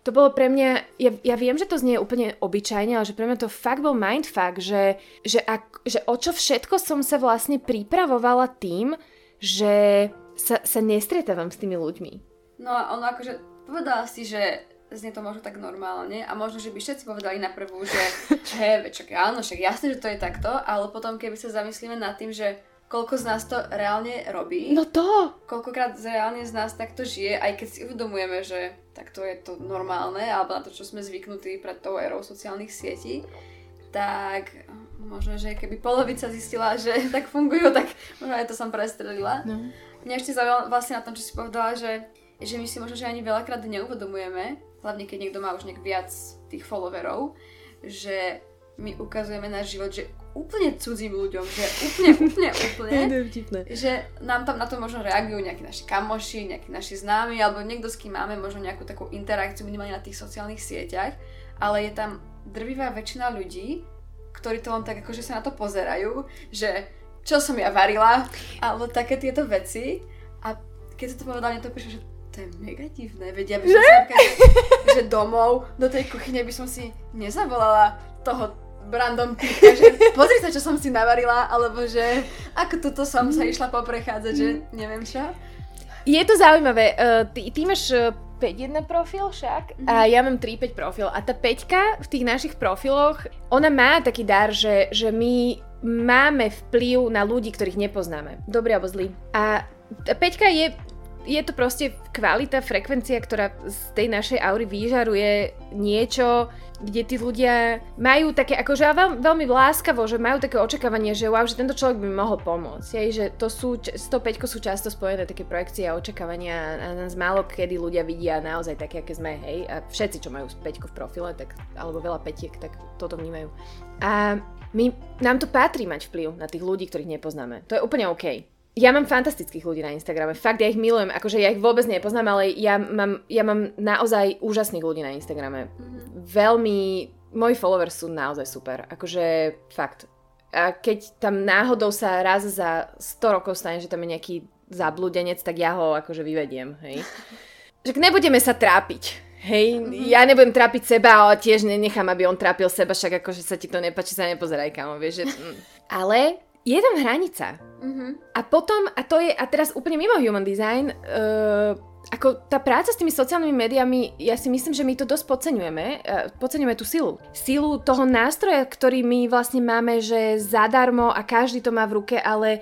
to bolo pre mňa, ja, ja viem, že to znie úplne obyčajne, ale že pre mňa to fakt bol mindfuck, že, že, ak, že o čo všetko som sa vlastne pripravovala tým, že sa, sa nestretávam s tými ľuďmi. No a ono akože povedala si, že znie to možno tak normálne a možno, že by všetci povedali na prvú, že he, čak áno, však jasné, že to je takto, ale potom keby sa zamyslíme nad tým, že koľko z nás to reálne robí. No to! Koľkokrát reálne z nás takto žije, aj keď si uvedomujeme, že takto je to normálne, alebo na to, čo sme zvyknutí pred tou erou sociálnych sietí, tak možno, že keby polovica zistila, že tak fungujú, tak možno aj to som prestrelila. No. Mňa ešte zaujalo vlastne na tom, čo si povedala, že, že my si možno, že ani veľakrát neuvedomujeme, hlavne keď niekto má už nejak viac tých followerov, že my ukazujeme náš život, že úplne cudzím ľuďom, že úplne, úplne, úplne, že nám tam na to možno reagujú nejakí naši kamoši, nejakí naši známi, alebo niekto, s kým máme možno nejakú takú interakciu minimálne na tých sociálnych sieťach, ale je tam drvivá väčšina ľudí, ktorí to len tak akože sa na to pozerajú, že čo som ja varila, alebo také tieto veci. A keď sa to povedala, mne to prišlo, že to je mega divné, veď ja by som že? sa že domov, do tej kuchyne by som si nezavolala toho brandom týka, že pozri sa, čo som si navarila, alebo že ako tuto som sa išla poprechádzať, že neviem čo. Je to zaujímavé, uh, ty, ty máš 5.1 e, profil však a ja mám 3.5 profil a tá 5 v tých našich profiloch, ona má taký dar, že, že my máme vplyv na ľudí, ktorých nepoznáme. Dobrý alebo zlý. A Peťka je, je to proste kvalita, frekvencia, ktorá z tej našej aury vyžaruje niečo, kde tí ľudia majú také, akože veľ, veľmi láskavo, že majú také očakávanie, že wow, že tento človek by mi mohol pomôcť. Hej, že to sú, s tou peťkou sú často spojené také projekcie a očakávania a nás málo kedy ľudia vidia naozaj také, aké sme, hej, a všetci, čo majú peťku v profile, tak, alebo veľa petiek, tak toto vnímajú. A my, nám to patrí mať vplyv na tých ľudí, ktorých nepoznáme. To je úplne OK. Ja mám fantastických ľudí na Instagrame. Fakt, ja ich milujem. Akože ja ich vôbec nepoznám, ale ja mám, ja mám naozaj úžasných ľudí na Instagrame. Mm-hmm. Veľmi... Moji followers sú naozaj super. Akože fakt. A keď tam náhodou sa raz za 100 rokov stane, že tam je nejaký zablúdenec, tak ja ho akože vyvediem, hej. Že nebudeme sa trápiť Hej, mm-hmm. ja nebudem trápiť seba, ale tiež nenechám, aby on trápil seba, však akože sa ti to nepáči, sa nepozeraj kamo, vieš, že... Ale je tam hranica. Mm-hmm. A potom, a to je, a teraz úplne mimo human design, uh, ako tá práca s tými sociálnymi médiami, ja si myslím, že my to dosť podceňujeme, uh, podceňujeme tú silu. Silu toho nástroja, ktorý my vlastne máme, že zadarmo a každý to má v ruke, ale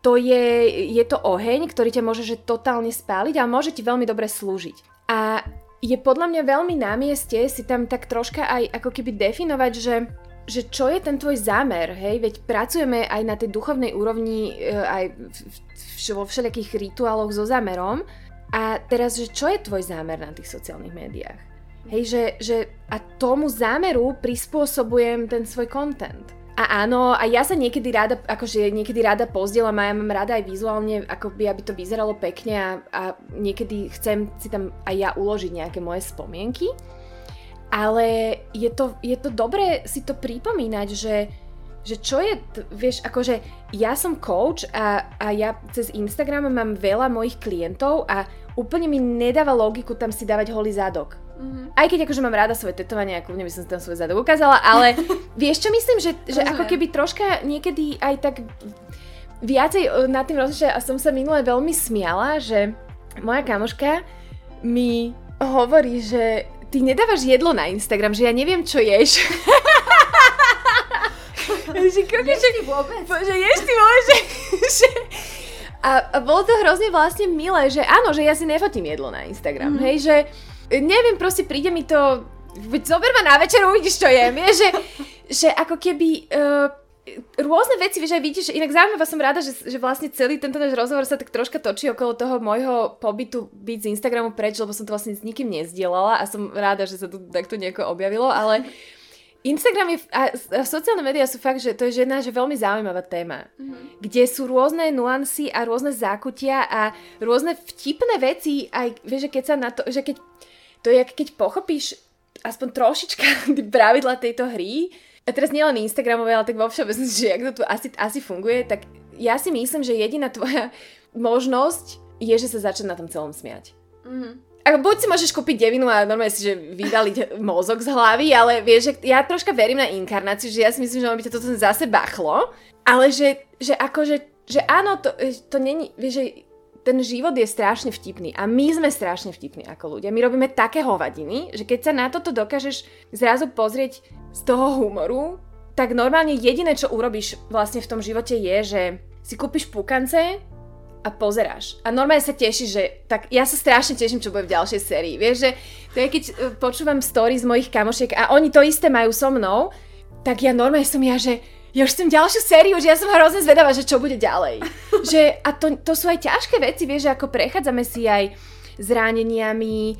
to je, je to oheň, ktorý ťa môže že totálne spáliť, ale môže ti veľmi dobre slúžiť. A je podľa mňa veľmi na mieste si tam tak troška aj ako keby definovať, že že čo je ten tvoj zámer, hej, veď pracujeme aj na tej duchovnej úrovni, e, aj vo všelijakých rituáloch so zámerom a teraz, že čo je tvoj zámer na tých sociálnych médiách? Hej, že, že a tomu zámeru prispôsobujem ten svoj content. A áno, a ja sa niekedy rada, akože niekedy rada pozdielam a ja mám rada aj vizuálne, ako by, aby to vyzeralo pekne a, a niekedy chcem si tam aj ja uložiť nejaké moje spomienky. Ale je to, je to dobré si to pripomínať, že, že čo je, vieš, akože ja som coach a, a ja cez Instagram mám veľa mojich klientov a úplne mi nedáva logiku tam si dávať holý zadok. Mm-hmm. Aj keď akože mám rada svoje tetovanie, ako by som si tam svoj zadok ukázala, ale vieš čo myslím, že, že ako keby troška niekedy aj tak viacej e, nad tým rozlišia a som sa minule veľmi smiala, že moja kamoška mi hovorí, že ty nedávaš jedlo na Instagram, že ja neviem, čo ješ. že ješ ty vôbec? Že ješ ty vôbec, že, že, a, a bolo to hrozne vlastne milé, že áno, že ja si nefotím jedlo na Instagram, mm. hej, že neviem, proste príde mi to, zober ma na večer, uvidíš, čo jem, vieš, že, že ako keby uh, rôzne veci, vieš, aj vidíš, inak zaujímavá som rada, že, že vlastne celý tento náš rozhovor sa tak troška točí okolo toho môjho pobytu byť z Instagramu preč, lebo som to vlastne s nikým nezdielala a som rada, že sa tu takto nejako objavilo, ale Instagram je, a, a sociálne médiá sú fakt, že to je jedna že veľmi zaujímavá téma, mm-hmm. kde sú rôzne nuancy a rôzne zákutia a rôzne vtipné veci, aj vieš, že keď sa na to, že keď, to je, keď pochopíš aspoň trošička pravidla tejto hry, a teraz nielen Instagramové, ale tak vo všeobecnosti, že jak to tu asi, asi funguje, tak ja si myslím, že jediná tvoja možnosť je, že sa začne na tom celom smiať. Mm-hmm ako buď si môžeš kúpiť devinu a normálne si, že vydaliť mozog z hlavy, ale vieš, že ja troška verím na inkarnáciu, že ja si myslím, že by to toto zase bachlo, ale že, že akože, že áno, to, to není, vieš, že ten život je strašne vtipný a my sme strašne vtipní ako ľudia. My robíme také hovadiny, že keď sa na toto dokážeš zrazu pozrieť z toho humoru, tak normálne jediné, čo urobíš vlastne v tom živote je, že si kúpiš pukance, a pozeráš. A normálne sa tešíš, že tak ja sa strašne teším, čo bude v ďalšej sérii. Vieš, že to je keď e, počúvam stories mojich kamošiek a oni to isté majú so mnou, tak ja normálne som ja, že ja už chcem ďalšiu sériu, že ja som hrozne zvedavá, že čo bude ďalej. že, a to, to sú aj ťažké veci, vieš, že ako prechádzame si aj zraneniami,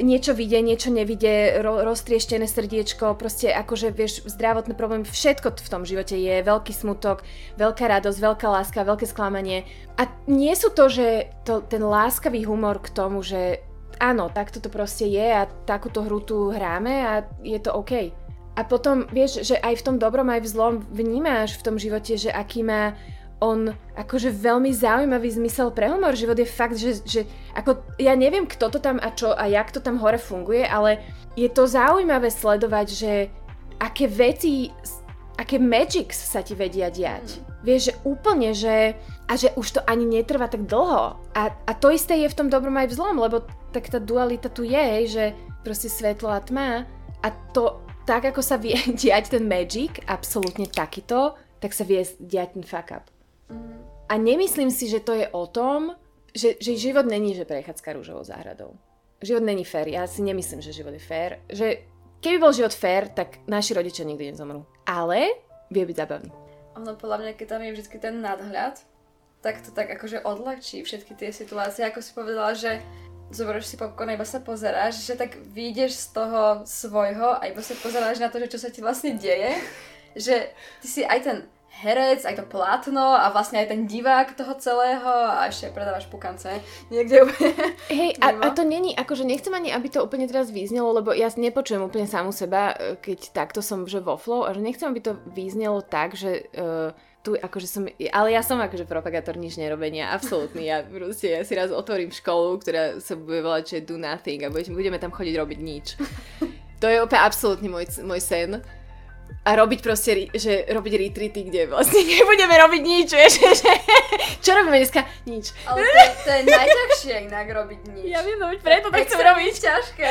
niečo vidie, niečo nevidie, ro, roztrieštené srdiečko, proste akože vieš, zdravotné problémy, všetko v tom živote je, veľký smutok, veľká radosť, veľká láska, veľké sklamanie. A nie sú to, že to, ten láskavý humor k tomu, že áno, takto to proste je a takúto hru tu hráme a je to OK. A potom vieš, že aj v tom dobrom, aj v zlom vnímáš v tom živote, že aký má on akože veľmi zaujímavý zmysel pre humor. Život je fakt, že, že ako, ja neviem, kto to tam a čo a jak to tam hore funguje, ale je to zaujímavé sledovať, že aké veci, aké magics sa ti vedia diať. Mm. Vieš, že úplne, že a že už to ani netrvá tak dlho. A, a to isté je v tom dobrom aj v zlom, lebo tak tá dualita tu je, že proste svetlo a tma a to tak, ako sa vie diať ten magic, absolútne takýto, tak sa vie diať ten fuck up. A nemyslím si, že to je o tom, že, že život není, že prechádzka rúžovou záhradou. Život není fér. Ja si nemyslím, že život je fér. Že keby bol život fér, tak naši rodičia nikdy nezomrú. Ale vie byť zábavný. Ono podľa mňa, keď tam je vždy ten nadhľad, tak to tak akože odľahčí všetky tie situácie. Ako si povedala, že zoberieš si popcorn a iba sa pozeráš, že tak vyjdeš z toho svojho a iba sa pozeráš na to, že čo sa ti vlastne deje. Že ty si aj ten herec, aj to plátno a vlastne aj ten divák toho celého a ešte predávaš pukance niekde úplne. Hej, a, a to není, akože nechcem ani, aby to úplne teraz význelo, lebo ja nepočujem úplne samu seba, e, keď takto som že vo flow a že nechcem, aby to význelo tak, že uh, tu akože som, ale ja som akože propagátor nič nerobenia, absolútny, ja proste ja si raz otvorím školu, ktorá sa bude volať, že do nothing a budeme tam chodiť robiť nič. To je úplne absolútny môj, môj sen a robiť proste, že robiť retreaty, kde vlastne nebudeme robiť nič, vieš, že, čo robíme dneska? Nič. Ale to, to je najťažšie inak robiť nič. Ja viem, no preto tak chcem robiť. ťažké.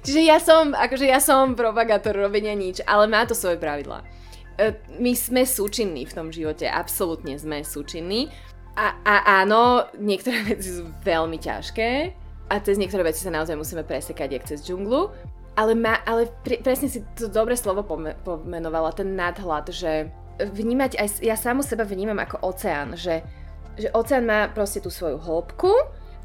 Čiže ja som, akože ja som propagátor robenia nič, ale má to svoje pravidlá. E, my sme súčinní v tom živote, absolútne sme súčinní. A, a áno, niektoré veci sú veľmi ťažké a cez niektoré veci sa naozaj musíme presekať, jak cez džunglu. Ale, ma, ale pre, presne si to dobre slovo pome, pomenovala, ten nadhľad, že vnímať aj, ja samu seba vnímam ako oceán, že, že oceán má proste tú svoju hĺbku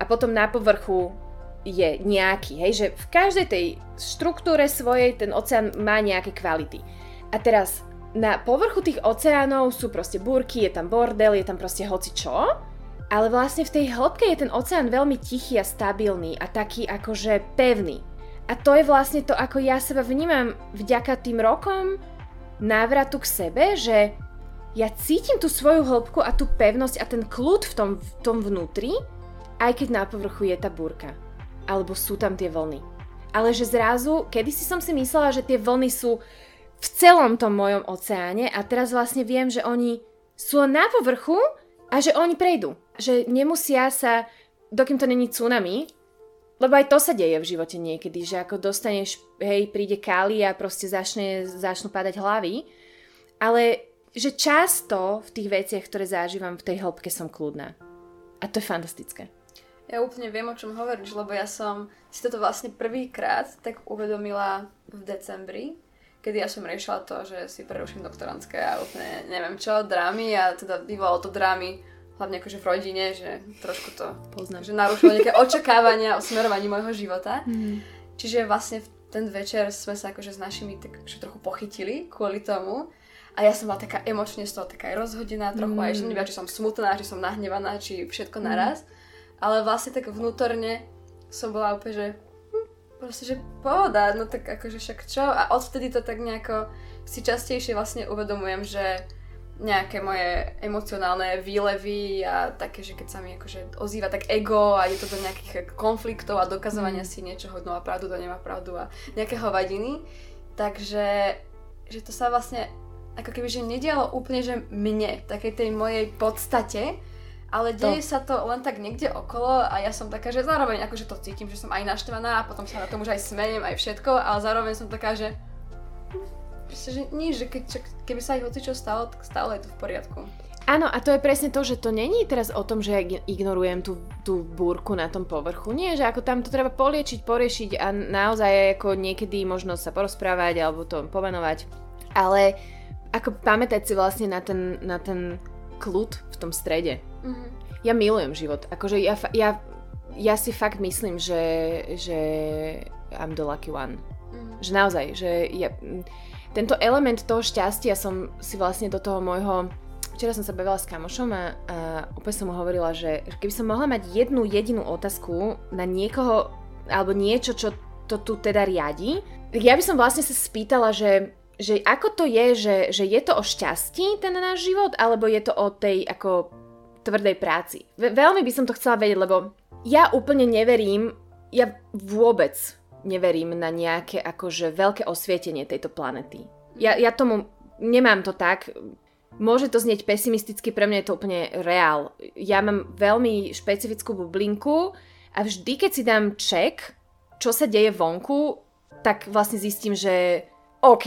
a potom na povrchu je nejaký, hej, že v každej tej štruktúre svojej ten oceán má nejaké kvality. A teraz na povrchu tých oceánov sú proste búrky, je tam bordel, je tam proste hoci čo, ale vlastne v tej hĺbke je ten oceán veľmi tichý a stabilný a taký akože pevný. A to je vlastne to, ako ja seba vnímam vďaka tým rokom návratu k sebe, že ja cítim tú svoju hĺbku a tú pevnosť a ten kľud v tom, v tom vnútri, aj keď na povrchu je tá búrka. Alebo sú tam tie vlny. Ale že zrazu, kedysi som si myslela, že tie vlny sú v celom tom mojom oceáne a teraz vlastne viem, že oni sú na povrchu a že oni prejdú. Že nemusia sa, dokým to není tsunami, lebo aj to sa deje v živote niekedy, že ako dostaneš, hej, príde káli a proste začne, začnú padať hlavy, ale že často v tých veciach, ktoré zažívam v tej hĺbke som kľudná. A to je fantastické. Ja úplne viem, o čom hovoríš, lebo ja som si toto vlastne prvýkrát tak uvedomila v decembri, kedy ja som riešila to, že si preruším doktorantské a úplne neviem čo, drámy a teda vyvolalo to drámy hlavne akože v rodine, že trošku to Poznám. že narušilo nejaké očakávania o smerovaní môjho života. Mm. Čiže vlastne v ten večer sme sa akože s našimi tak akože trochu pochytili kvôli tomu. A ja som bola taká emočne z toho taká aj rozhodená trochu, mm. aj že neviem, či som smutná, či som nahnevaná, či všetko mm. naraz. Ale vlastne tak vnútorne som bola úplne, že proste, že pohoda, no tak akože však čo. A odvtedy to tak nejako si častejšie vlastne uvedomujem, že nejaké moje emocionálne výlevy a také, že keď sa mi akože ozýva tak ego a je to do nejakých konfliktov a dokazovania mm. si niečoho, kto má pravdu, to nemá pravdu a nejaké hovadiny. Takže, že to sa vlastne ako keby, že nedialo úplne, že mne, takej tej mojej podstate, ale deje to. sa to len tak niekde okolo a ja som taká, že zároveň akože to cítim, že som aj naštvaná a potom sa na tom už aj smejem, aj všetko, ale zároveň som taká, že proste, že nič, že keď, keby sa aj čo stalo, tak stále je to v poriadku. Áno, a to je presne to, že to není teraz o tom, že ja ignorujem tú, tú búrku na tom povrchu. Nie, že ako tam to treba poliečiť, poriešiť a naozaj ako niekedy možno sa porozprávať alebo to pomenovať. Ale ako pamätať si vlastne na ten, na ten kľud v tom strede. Mm-hmm. Ja milujem život. Akože ja, ja, ja si fakt myslím, že, že I'm the lucky one. Mm-hmm. Že naozaj, že ja, tento element toho šťastia som si vlastne do toho môjho Včera som sa bavila s kamošom a, a úplne som mu hovorila, že keby som mohla mať jednu jedinú otázku na niekoho alebo niečo, čo to tu teda riadi, tak ja by som vlastne sa spýtala, že, že ako to je, že, že je to o šťastí ten náš život, alebo je to o tej ako tvrdej práci. Veľmi by som to chcela vedieť, lebo ja úplne neverím, ja vôbec neverím na nejaké akože veľké osvietenie tejto planety. Ja, ja tomu nemám to tak, môže to znieť pesimisticky, pre mňa je to úplne reál. Ja mám veľmi špecifickú bublinku a vždy, keď si dám check, čo sa deje vonku, tak vlastne zistím, že OK,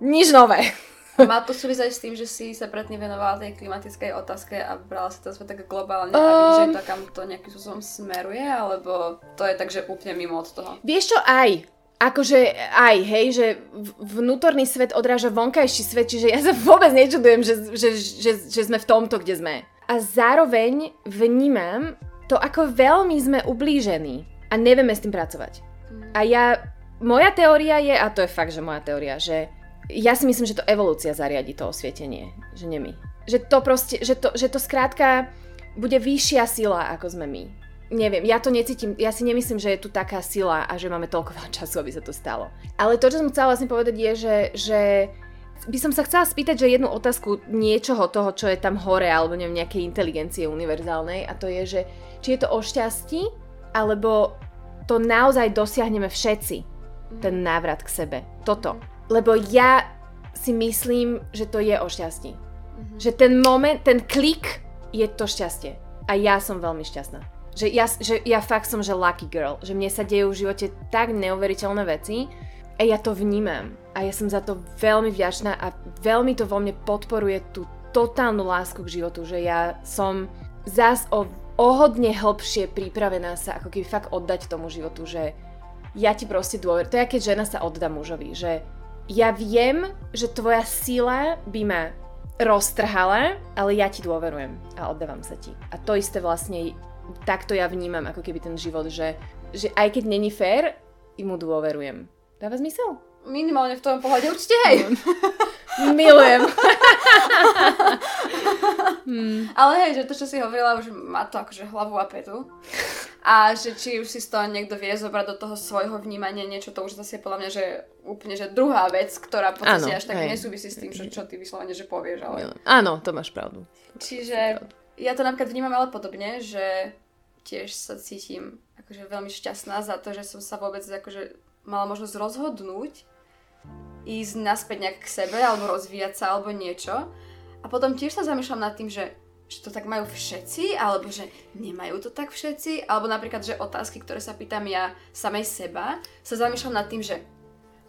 nič nové. Má to súvisť aj s tým, že si sa predtým venovala tej klimatickej otázke a brala si to svet tak globálne um, a vidíš aj to, kam to nejakým spôsobom smeruje, alebo to je tak, že úplne mimo od toho? Vieš čo, aj. Akože aj, hej, že vnútorný svet odráža vonkajší svet, čiže ja sa vôbec nečudujem, že, že, že, že sme v tomto, kde sme. A zároveň vnímam to, ako veľmi sme ublížení a nevieme s tým pracovať. Mm. A ja, moja teória je, a to je fakt, že moja teória, že ja si myslím, že to evolúcia zariadi to osvietenie, že nie my. Že to proste, že to, že to skrátka bude vyššia sila, ako sme my. Neviem, ja to necítim, ja si nemyslím, že je tu taká sila a že máme toľko veľa času, aby sa to stalo. Ale to, čo som chcela vlastne povedať je, že, že by som sa chcela spýtať, že jednu otázku niečoho toho, čo je tam hore, alebo neviem, nejakej inteligencie univerzálnej a to je, že či je to o šťastí, alebo to naozaj dosiahneme všetci, ten návrat k sebe. Toto. Lebo ja si myslím, že to je o šťastí. Mm-hmm. Že ten moment, ten klik je to šťastie. A ja som veľmi šťastná. Že ja, že ja fakt som, že lucky girl. Že mne sa dejú v živote tak neuveriteľné veci a ja to vnímam. A ja som za to veľmi vďačná a veľmi to vo mne podporuje tú totálnu lásku k životu, že ja som zás o, o hodne hlbšie pripravená sa ako keby fakt oddať tomu životu, že ja ti proste dôver. To je, keď žena sa oddá mužovi, že ja viem, že tvoja sila by ma roztrhala, ale ja ti dôverujem a oddávam sa ti. A to isté vlastne takto ja vnímam ako keby ten život, že, že aj keď není fér, mu dôverujem. Dáva zmysel? Minimálne v tom pohľade určite hej. Milujem. hmm. Ale hej, že to, čo si hovorila, už má to akože hlavu a petu. A že či už si z toho niekto vie zobrať do toho svojho vnímania niečo, to už zase je podľa mňa, že úplne, že druhá vec, ktorá podstate až tak hej. nesúvisí s tým, že, čo ty vyslovene, že povieš. Ale... Áno, to máš pravdu. Čiže ja to napríklad vnímam ale podobne, že tiež sa cítim akože veľmi šťastná za to, že som sa vôbec akože mala možnosť rozhodnúť ísť naspäť nejak k sebe alebo rozvíjať sa alebo niečo. A potom tiež sa zamýšľam nad tým, že, že to tak majú všetci, alebo že nemajú to tak všetci, alebo napríklad, že otázky, ktoré sa pýtam ja samej seba, sa zamýšľam nad tým, že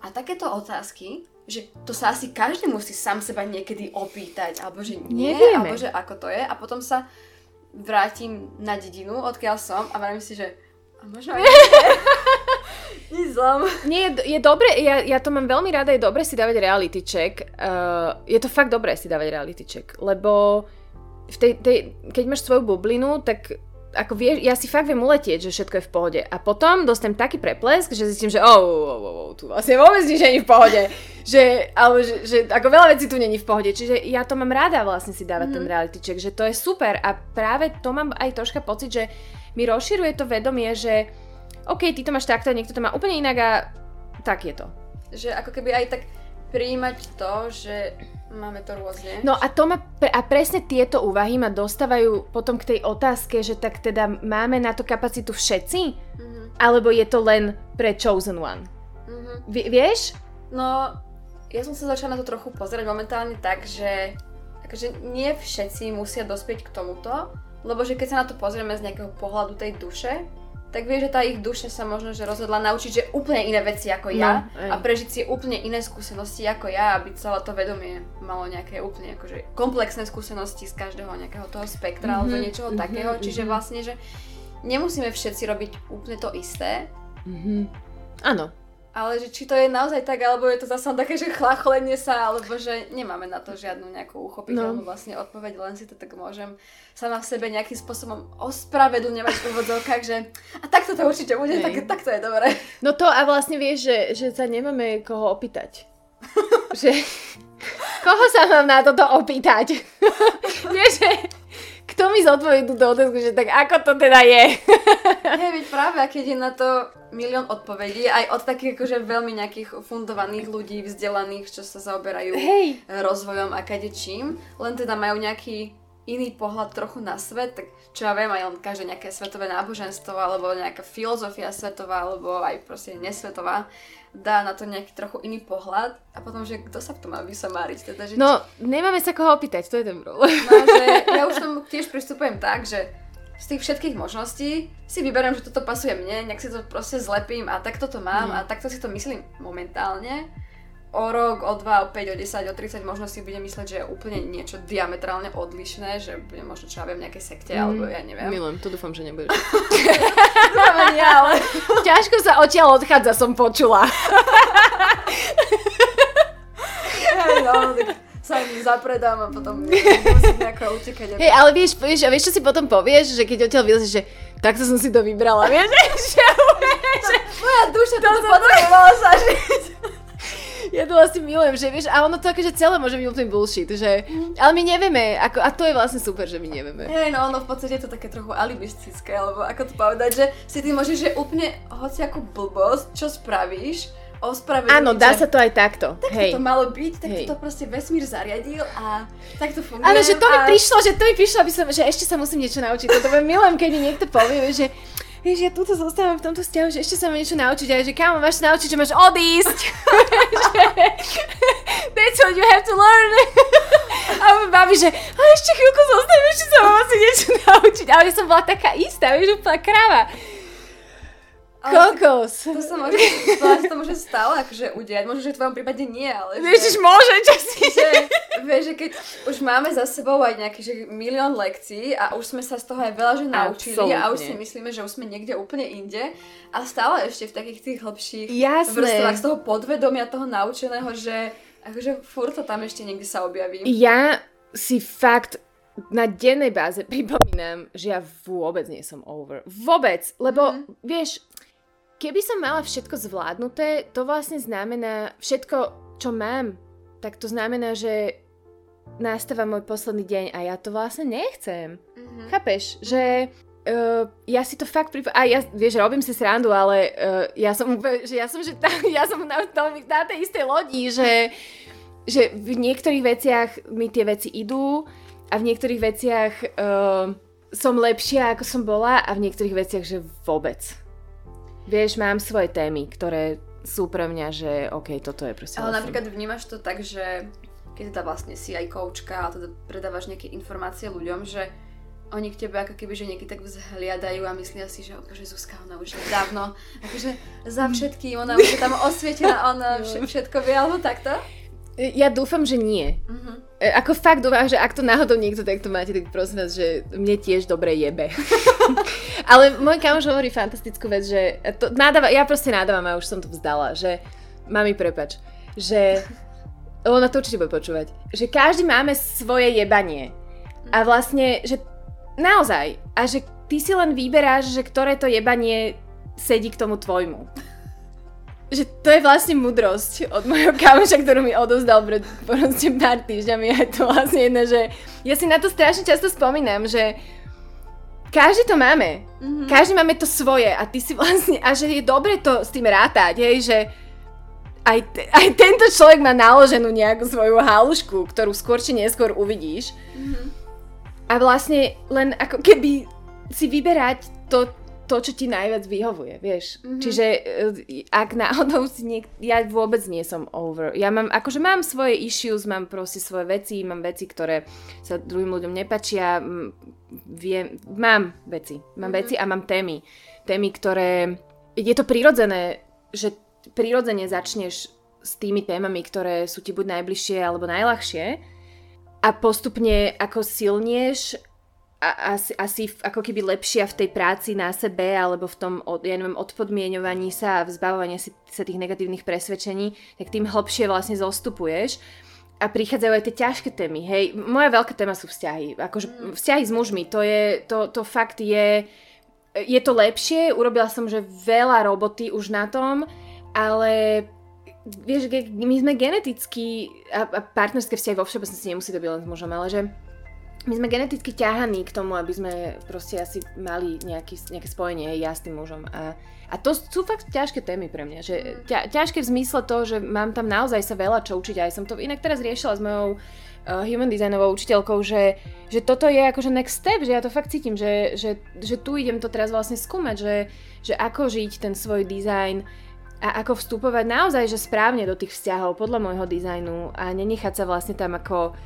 a takéto otázky, že to sa asi každý musí sám seba niekedy opýtať, alebo že nie, Nevieme. alebo že ako to je. A potom sa vrátim na dedinu, odkiaľ som a vravím si, že a možno aj zlom. Nie, je, je dobre, ja, ja to mám veľmi rada, je dobre si dávať reality check. Uh, je to fakt dobré si dávať reality check, lebo v tej, tej, keď máš svoju bublinu, tak ako vieš, ja si fakt viem uletieť, že všetko je v pohode. A potom dostanem taký preplesk, že zistím, že oh, oh, oh, oh tu vlastne vôbec nič není v pohode. že, alebo že, že ako veľa vecí tu není v pohode. Čiže ja to mám rada vlastne si dávať mm-hmm. ten reality check, že to je super. A práve to mám aj troška pocit, že mi rozširuje to vedomie, že OK, ty to máš takto, niekto to má úplne inak a tak je to. Že ako keby aj tak prijímať to, že máme to rôzne. No a, to ma, a presne tieto úvahy ma dostávajú potom k tej otázke, že tak teda máme na to kapacitu všetci? Mm-hmm. Alebo je to len pre chosen one? Mm-hmm. V, vieš? No, ja som sa začala na to trochu pozerať momentálne tak, že akože nie všetci musia dospieť k tomuto, lebo že keď sa na to pozrieme z nejakého pohľadu tej duše, tak vie, že tá ich duša sa možno že rozhodla naučiť, že úplne iné veci ako ja no, a prežiť si úplne iné skúsenosti ako ja, aby celé to vedomie malo nejaké úplne akože komplexné skúsenosti z každého nejakého toho spektra mm-hmm, alebo niečoho mm-hmm, takého. Mm-hmm. Čiže vlastne, že nemusíme všetci robiť úplne to isté. Mm-hmm. Áno, ale že či to je naozaj tak, alebo je to zase také, že chlacholenie sa, alebo že nemáme na to žiadnu nejakú uchopiteľnú no. vlastne odpoveď, len si to tak môžem sama v sebe nejakým spôsobom ospravedlňovať v úvodzovkách, že a takto to určite bude, tak, tak to je dobré. No to a vlastne vieš, že, že sa nemáme koho opýtať. že koho sa mám na toto opýtať? vieš, že kto mi zodpovedí túto otázku, že tak ako to teda je? Hej, veď práve, keď je na to milión odpovedí, aj od takých akože veľmi nejakých fundovaných ľudí, vzdelaných, čo sa zaoberajú Hej. rozvojom a čím, len teda majú nejaký iný pohľad trochu na svet, tak čo ja viem, aj len každé nejaké svetové náboženstvo, alebo nejaká filozofia svetová, alebo aj proste nesvetová, dá na to nejaký trochu iný pohľad a potom, že kto sa v tom má vysomáriť? Teda, že no, nemáme sa koho opýtať, to je ten problém. No, že ja už tomu tiež pristupujem tak, že z tých všetkých možností si vyberiem, že toto pasuje mne, nejak si to proste zlepím a takto to mám mm. a takto si to myslím momentálne o rok, o 2, o 5, o 10, o 30 možno si budem mysleť, že je úplne niečo diametrálne odlišné, že budem možno čo ja viem, nejakej sekte, mm, alebo ja neviem. Milujem, to dúfam, že nebudeš. ja, ale... Ťažko sa odtiaľ odchádza, som počula. no, tak sa im zapredám a potom musím nejako utekať. Hej, ale vieš, vieš, a vieš, čo si potom povieš, že keď odtiaľ vylezeš, že takto som si to vybrala, vieš, že, že, Moja duša to, to potrebovala sa žiť ja to vlastne milujem, že vieš, a ono to akože celé môže byť úplný bullshit, že, ale my nevieme, ako, a to je vlastne super, že my nevieme. Hej, no ono v podstate je to také trochu alibistické, alebo ako to povedať, že si ty môžeš, že úplne hociakú blbosť, čo spravíš, ospravedlniť. Áno, dá sa to aj takto. Tak Hej. to malo byť, tak Hej. to proste vesmír zariadil a tak to funguje. Ale že to mi prišlo, že to mi prišlo, aby som, že ešte sa musím niečo naučiť. Toto milujem, keď mi niekto povie, že vieš, ja túto zostávam v tomto vzťahu, že ešte sa mám niečo naučiť a že kámo, máš sa naučiť, že máš odísť. That's what you have to learn. a babi, že a ešte chvíľku zostanem, ešte sa mám asi niečo naučiť. Ale som bola taká istá, vieš, úplná kráva. Kokos. To, to sa môže, to, to môže stále akože udiať. Možno, že v tvojom prípade nie, ale... Vieš, že, môže, čo si... Že, vieš, Vieš, že keď už máme za sebou aj nejaký že milión lekcií a už sme sa z toho aj veľa že naučili Absolutne. a už si myslíme, že už sme niekde úplne inde a stále ešte v takých tých hlbších Jasné. vrstvách z toho podvedomia, toho naučeného, že akože furt to tam ešte niekde sa objaví. Ja si fakt na dennej báze pripomínam, že ja vôbec nie som over. Vôbec, lebo mm. vieš, keby som mala všetko zvládnuté, to vlastne znamená všetko, čo mám, tak to znamená, že nastáva môj posledný deň a ja to vlastne nechcem. Mm-hmm. Chápeš? Že uh, ja si to fakt pripomínam. A ja, vieš, robím si srandu, ale uh, ja som úplne, že ja som, že tá, ja som na, na tej istej lodi, že, že v niektorých veciach mi tie veci idú a v niektorých veciach uh, som lepšia, ako som bola a v niektorých veciach, že vôbec. Vieš, mám svoje témy, ktoré sú pre mňa, že OK, toto je proste... Ale napríklad vnímaš to tak, že keď teda vlastne si aj koučka a teda predávaš nejaké informácie ľuďom, že oni k tebe ako keby, že niekedy tak vzhliadajú a myslia si, že že Zuzka, ona už je dávno, akože za všetkým, ona už je tam osvietená, ona všetko vie, alebo takto? Ja dúfam, že nie. Uh-huh. Ako fakt dúfam, že ak to náhodou niekto takto máte, tak prosím vás, že mne tiež dobre jebe. Ale môj kamoš hovorí fantastickú vec, že to nadáva, ja proste nadávam a už som to vzdala, že mami prepač, že ona to určite bude počúvať, že každý máme svoje jebanie. A vlastne, že naozaj, a že ty si len vyberáš, že ktoré to jebanie sedí k tomu tvojmu že to je vlastne mudrosť od mojho kamoša, ktorú mi odovzdal pred proste pár týždňami a je to vlastne jedno, že ja si na to strašne často spomínam, že každý to máme. Mm-hmm. Každý máme to svoje a ty si vlastne, a že je dobre to s tým rátať, hej, že aj, te, aj tento človek má naloženú nejakú svoju halušku, ktorú skôr či neskôr uvidíš. Mm-hmm. A vlastne len ako keby si vyberať to, to, čo ti najviac vyhovuje, vieš. Mm-hmm. Čiže eh, ak náhodou si niek- ja vôbec nie som over. Ja mám, akože mám svoje issues, mám proste svoje veci, mám veci, ktoré sa druhým ľuďom nepačia, viem, mám veci, mám mm-hmm. veci a mám témy. Témy, ktoré, je to prirodzené, že prirodzene začneš s tými témami, ktoré sú ti buď najbližšie alebo najľahšie a postupne ako silnieš asi, asi ako keby lepšia v tej práci na sebe alebo v tom, od, ja neviem, odpodmienovaní sa a vzbavovaní si, sa tých negatívnych presvedčení, tak tým hlbšie vlastne zostupuješ a prichádzajú aj tie ťažké témy, hej. Moja veľká téma sú vzťahy. Akože mm. vzťahy s mužmi, to je, to, to fakt je, je to lepšie, urobila som, že veľa roboty už na tom, ale vieš, my sme geneticky, a, a partnerské vzťahy vo všeobecnosti nemusí to byť len s mužom, ale že my sme geneticky ťahaní k tomu, aby sme proste asi mali nejaký, nejaké spojenie ja s tým mužom. A, a to sú fakt ťažké témy pre mňa. Že ťa, ťažké v zmysle to, že mám tam naozaj sa veľa čo učiť. Aj som to inak teraz riešila s mojou uh, human designovou učiteľkou, že, že toto je akože next step, že ja to fakt cítim, že, že, že tu idem to teraz vlastne skúmať, že, že ako žiť ten svoj dizajn a ako vstupovať naozaj, že správne do tých vzťahov podľa môjho dizajnu a nenechať sa vlastne tam ako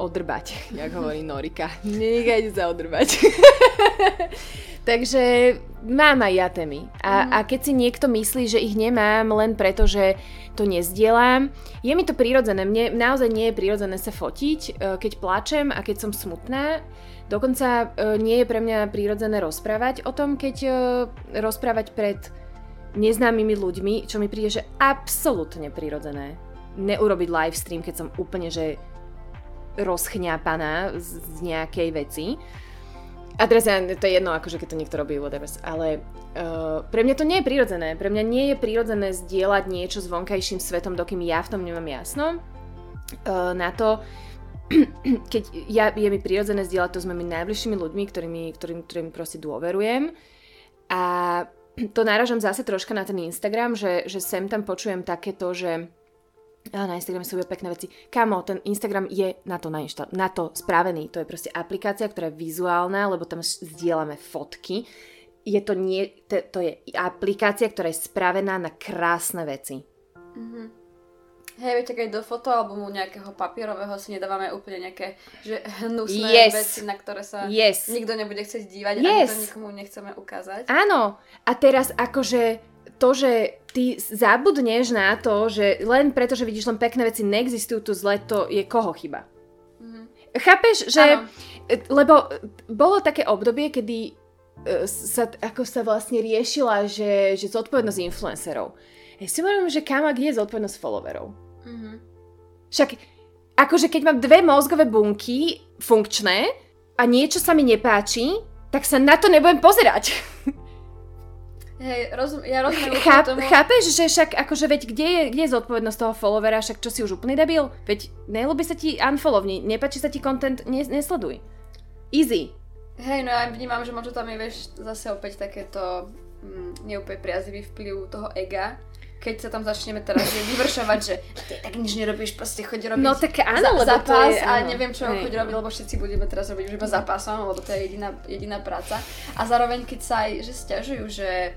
odrbať, jak hovorí Norika. Nenechajte sa odrbať. Takže mám aj ja témy. A, mm. a keď si niekto myslí, že ich nemám len preto, že to nezdielam, je mi to prirodzené. Mne naozaj nie je prirodzené sa fotiť, e, keď plačem a keď som smutná. Dokonca e, nie je pre mňa prirodzené rozprávať o tom, keď e, rozprávať pred neznámymi ľuďmi, čo mi príde, že absolútne prirodzené. Neurobiť live stream, keď som úplne, že rozchňapaná z, z nejakej veci. A teraz ja, to je jedno, akože keď to niekto robí, whatever, ale uh, pre mňa to nie je prirodzené. Pre mňa nie je prirodzené zdieľať niečo s vonkajším svetom, dokým ja v tom nemám jasno. Uh, na to, keď ja, je mi prirodzené zdieľať to s mojimi najbližšími ľuďmi, ktorými, ktorým, ktorým proste dôverujem. A to náražam zase troška na ten Instagram, že, že sem tam počujem takéto, že a na Instagrame sú pekné veci. Kamo, ten Instagram je na to, nainštal- na to spravený. To je proste aplikácia, ktorá je vizuálna, lebo tam zdieľame fotky. Je to, nie, to, to je aplikácia, ktorá je spravená na krásne veci. Mm-hmm. Hej, viete, keď do fotoalbumu nejakého papierového si nedávame úplne nejaké že hnusné yes. veci, na ktoré sa yes. nikto nebude chcieť dívať yes. a to nikomu nechceme ukázať. Áno. A teraz akože to, že ty zabudneš na to, že len preto, že vidíš len pekné veci, neexistujú tu zle, to je koho chyba? chápeš, že... Ano. Lebo bolo také obdobie, kedy e, sa, ako sa vlastne riešila, že, že zodpovednosť influencerov. Ja si hovorím, že kam, kde je zodpovednosť followerov? Mm-hmm. Však, akože keď mám dve mozgové bunky funkčné a niečo sa mi nepáči, tak sa na to nebudem pozerať. Hej, rozum, ja rozumiem Cháp, tomu. Chápeš, že však akože veď kde je, kde je zodpovednosť toho followera, však čo si už úplný debil? Veď nelúbi sa ti unfollow, nepáči sa ti content, ne, nesleduj. Easy. Hej, no ja vnímam, že možno tam je, vieš, zase opäť takéto mm, neúplne priazivý vplyv toho ega, keď sa tam začneme teraz vyvršovať, že ty tak nič nerobíš, proste choď robiť no, tak áno, za, zápas je, a neviem čo choď robiť, lebo všetci budeme teraz robiť už iba zápasom, lebo to je jediná, jediná práca. A zároveň keď sa aj, že stiažujú, že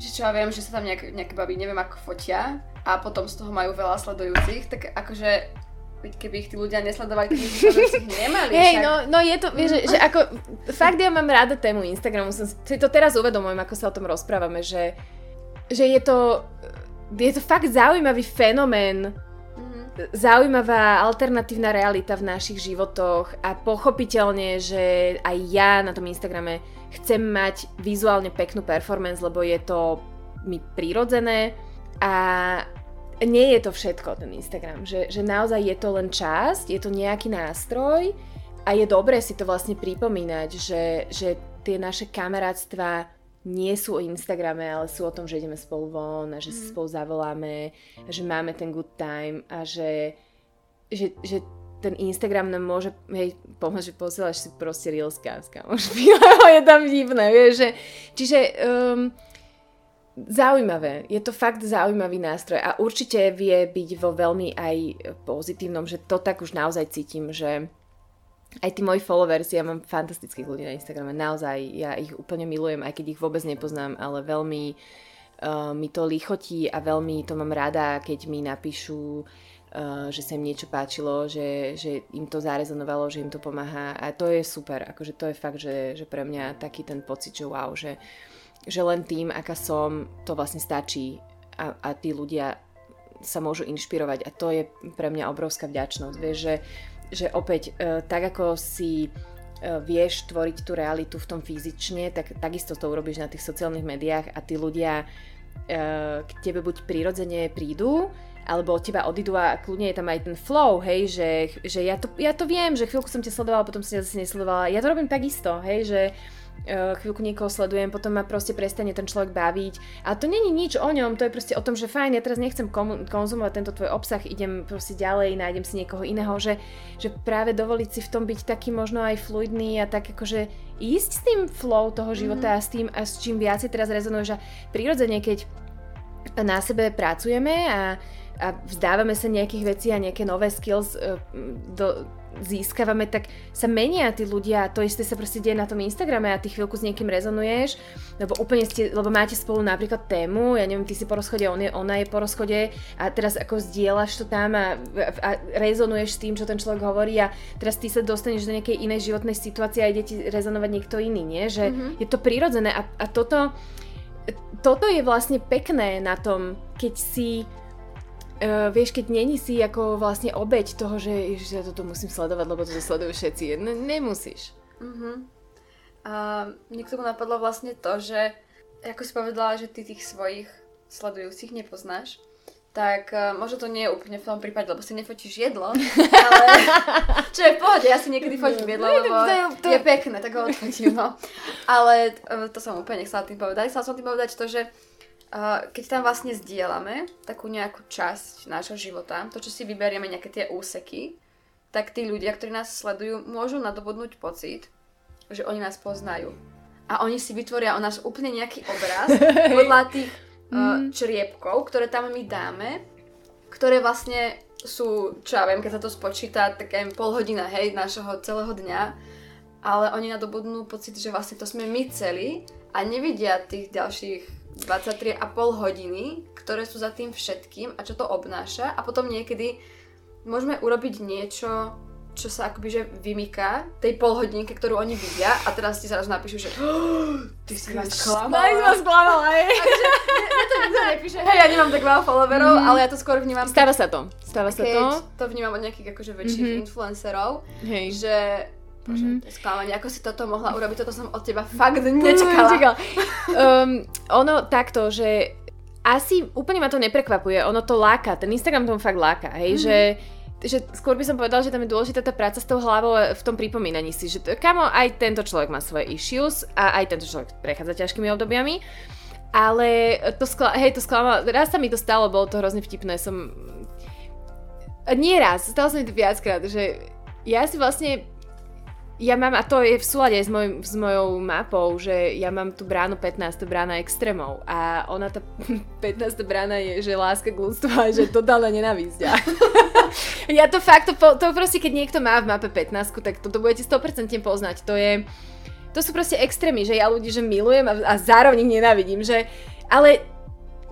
že čo ja viem, že sa tam nejak, nejaké baby neviem ako fotia a potom z toho majú veľa sledujúcich, tak akože keby ich tí ľudia nesledovali, keby ich nemali. Hej, no, no je to, vieš, že, že ako, fakt ja mám rada tému Instagramu, som si to teraz uvedomujem, ako sa o tom rozprávame, že, že je to, je to fakt zaujímavý fenomén, mm-hmm. zaujímavá alternatívna realita v našich životoch a pochopiteľne, že aj ja na tom Instagrame chcem mať vizuálne peknú performance, lebo je to mi prirodzené a nie je to všetko ten Instagram, že, že naozaj je to len časť, je to nejaký nástroj a je dobré si to vlastne pripomínať, že, že tie naše kamarátstva nie sú o Instagrame, ale sú o tom, že ideme spolu von a že mm. si spolu zavoláme, a že máme ten good time a že, že, že ten Instagram nám môže hej, pomôcť, že posielaš si proste reelská, už je tam divné, vieš, že, čiže um, zaujímavé, je to fakt zaujímavý nástroj a určite vie byť vo veľmi aj pozitívnom, že to tak už naozaj cítim, že aj tí moji followers, ja mám fantastických ľudí na Instagrame, naozaj, ja ich úplne milujem, aj keď ich vôbec nepoznám, ale veľmi uh, mi to lichotí a veľmi to mám rada, keď mi napíšu že sa im niečo páčilo, že, že im to zarezonovalo, že im to pomáha. A to je super, akože to je fakt, že, že pre mňa taký ten pocit, že wow, že, že len tým, aká som, to vlastne stačí. A, a tí ľudia sa môžu inšpirovať. A to je pre mňa obrovská vďačnosť, vieš, že, že opäť uh, tak ako si uh, vieš tvoriť tú realitu v tom fyzične, tak takisto to urobíš na tých sociálnych médiách a tí ľudia k tebe buď prirodzene prídu, alebo od teba odídu a kľudne je tam aj ten flow, hej, že, že ja, to, ja to viem, že chvíľku som ťa sledovala, potom som ťa zase nesledovala. Ja to robím takisto, hej, že uh, chvíľku niekoho sledujem, potom ma proste prestane ten človek baviť. A to není nič o ňom, to je proste o tom, že fajn, ja teraz nechcem konzumovať tento tvoj obsah, idem proste ďalej, nájdem si niekoho iného, že, že práve dovoliť si v tom byť taký možno aj fluidný a tak akože ísť s tým flow toho života mm. a s tým, a s čím viacej teraz rezonuješ a prirodzene, keď na sebe pracujeme a a vzdávame sa nejakých vecí a nejaké nové skills uh, do, získavame, tak sa menia tí ľudia. To isté sa proste deje na tom Instagrame a ty chvíľku s niekým rezonuješ, lebo úplne ste, lebo máte spolu napríklad tému, ja neviem, ty si po rozchode, on je, ona je po rozchode a teraz ako zdieľaš to tam a, a rezonuješ s tým, čo ten človek hovorí a teraz ty sa dostaneš do nejakej inej životnej situácie a ide ti rezonovať niekto iný, nie? Že mm-hmm. je to prirodzené a, a toto, toto je vlastne pekné na tom, keď si Uh, vieš, keď není si ako vlastne obeď toho, že ježiš, ja toto musím sledovať, lebo to sledujú všetci. Ne, nemusíš. Uh-huh. A mne k tomu napadlo vlastne to, že ako si povedala, že ty tých svojich sledujúcich nepoznáš, tak uh, možno to nie je úplne v tom prípade, lebo si nefotíš jedlo, ale čo je v pohode, ja si niekedy fotím jedlo, lebo je pekné, tak ho odfotím, no. Ale uh, to som úplne nechcela tým povedať. Chcela som tým povedať to, že keď tam vlastne zdieľame takú nejakú časť nášho života, to, čo si vyberieme, nejaké tie úseky, tak tí ľudia, ktorí nás sledujú, môžu nadobudnúť pocit, že oni nás poznajú. A oni si vytvoria o nás úplne nejaký obraz podľa tých uh, čriepkov, ktoré tam my dáme, ktoré vlastne sú, čo ja viem, keď sa to spočíta, tak aj pol hodina, hej, našeho celého dňa, ale oni nadobudnú pocit, že vlastne to sme my celí a nevidia tých ďalších 23,5 hodiny, ktoré sú za tým všetkým a čo to obnáša. A potom niekedy môžeme urobiť niečo čo sa akoby že vymýka tej polhodinke, ktorú oni vidia a teraz ti zrazu napíšu, že ty si ma sklamala. Aj ma sklamala, hej. Takže mne to nikto nepíše, hej, ja nemám tak veľa followerov, mm. ale ja to skôr vnímam... Stáva sa to. Stáva sa to. to vnímam od nejakých akože väčších mm-hmm. influencerov, hej. že Bože, mm-hmm. sklamanie, ako si toto mohla urobiť, toto som od teba fakt nečakala. um, ono takto, že asi úplne ma to neprekvapuje, ono to láka, ten Instagram tomu fakt láka, hej, mm-hmm. že že skôr by som povedala, že tam je dôležitá tá práca s tou hlavou v tom pripomínaní si, že kamo, aj tento človek má svoje issues a aj tento človek prechádza ťažkými obdobiami. Ale to, skla- hej, to sklamalo, raz sa mi to stalo, bolo to hrozne vtipné, som... Nie raz, stalo sa mi to viackrát, že ja si vlastne ja mám, a to je v súlade s, moj, s mojou mapou, že ja mám tú bránu 15, brána extrémov a ona tá 15 brána je, že láska k ľudstvu a že totálna nenávisť. ja to fakt, to, to proste, keď niekto má v mape 15, tak to, to budete 100% poznať. To je, to sú proste extrémy, že ja ľudí, že milujem a, a zároveň ich nenávidím, že, ale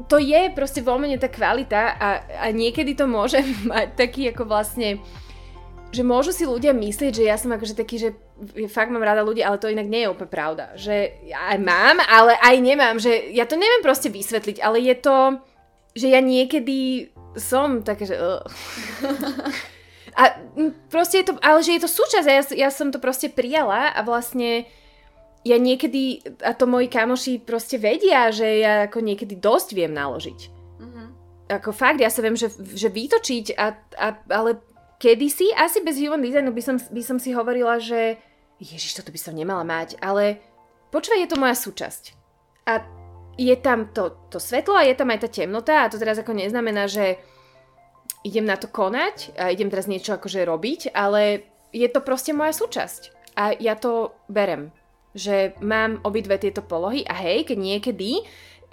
to je proste vo mne tá kvalita a, a niekedy to môže mať taký ako vlastne že môžu si ľudia myslieť, že ja som akože taký, že fakt mám rada ľudí, ale to inak nie je úplne pravda. Že aj mám, ale aj nemám. Že ja to neviem proste vysvetliť, ale je to, že ja niekedy som také, že... Uh. A proste je to, ale že je to súčasť a ja, ja som to proste prijala a vlastne ja niekedy, a to moji kamoši proste vedia, že ja ako niekedy dosť viem naložiť. Mm-hmm. Ako fakt, ja sa viem, že, že vytočiť, a, a, ale kedysi, asi bez human designu by som, by som si hovorila, že ježiš, toto by som nemala mať, ale počúvaj, je to moja súčasť. A je tam to, to svetlo a je tam aj tá temnota a to teraz ako neznamená, že idem na to konať a idem teraz niečo akože robiť, ale je to proste moja súčasť. A ja to berem, že mám obidve tieto polohy a hej, keď niekedy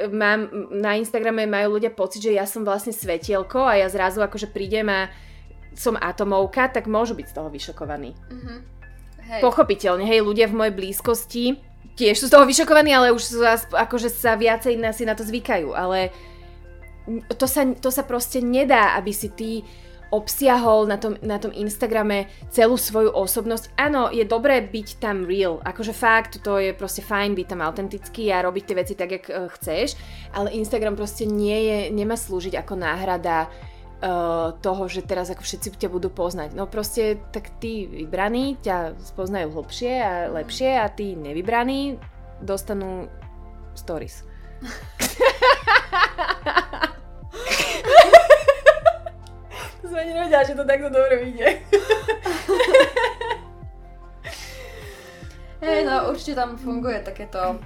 mám, na Instagrame majú ľudia pocit, že ja som vlastne svetielko a ja zrazu akože prídem a som atomovka, tak môžu byť z toho vyšokovaní. Mm-hmm. Hej. Pochopiteľne, hej, ľudia v mojej blízkosti tiež sú z toho vyšokovaní, ale už sú, akože sa viacej na, si na to zvykajú, ale to sa, to sa proste nedá, aby si ty obsiahol na tom, na tom Instagrame celú svoju osobnosť. Áno, je dobré byť tam real, akože fakt, to je proste fajn byť tam autentický a robiť tie veci tak, jak uh, chceš, ale Instagram proste nie je, nemá slúžiť ako náhrada uh, toho, že teraz ako všetci ťa budú poznať. No proste, tak tí vybraní ťa spoznajú hlbšie a lepšie a tí nevybraní dostanú stories. to som ani nevedela, že to takto dobre vyjde. Hej, no určite tam funguje takéto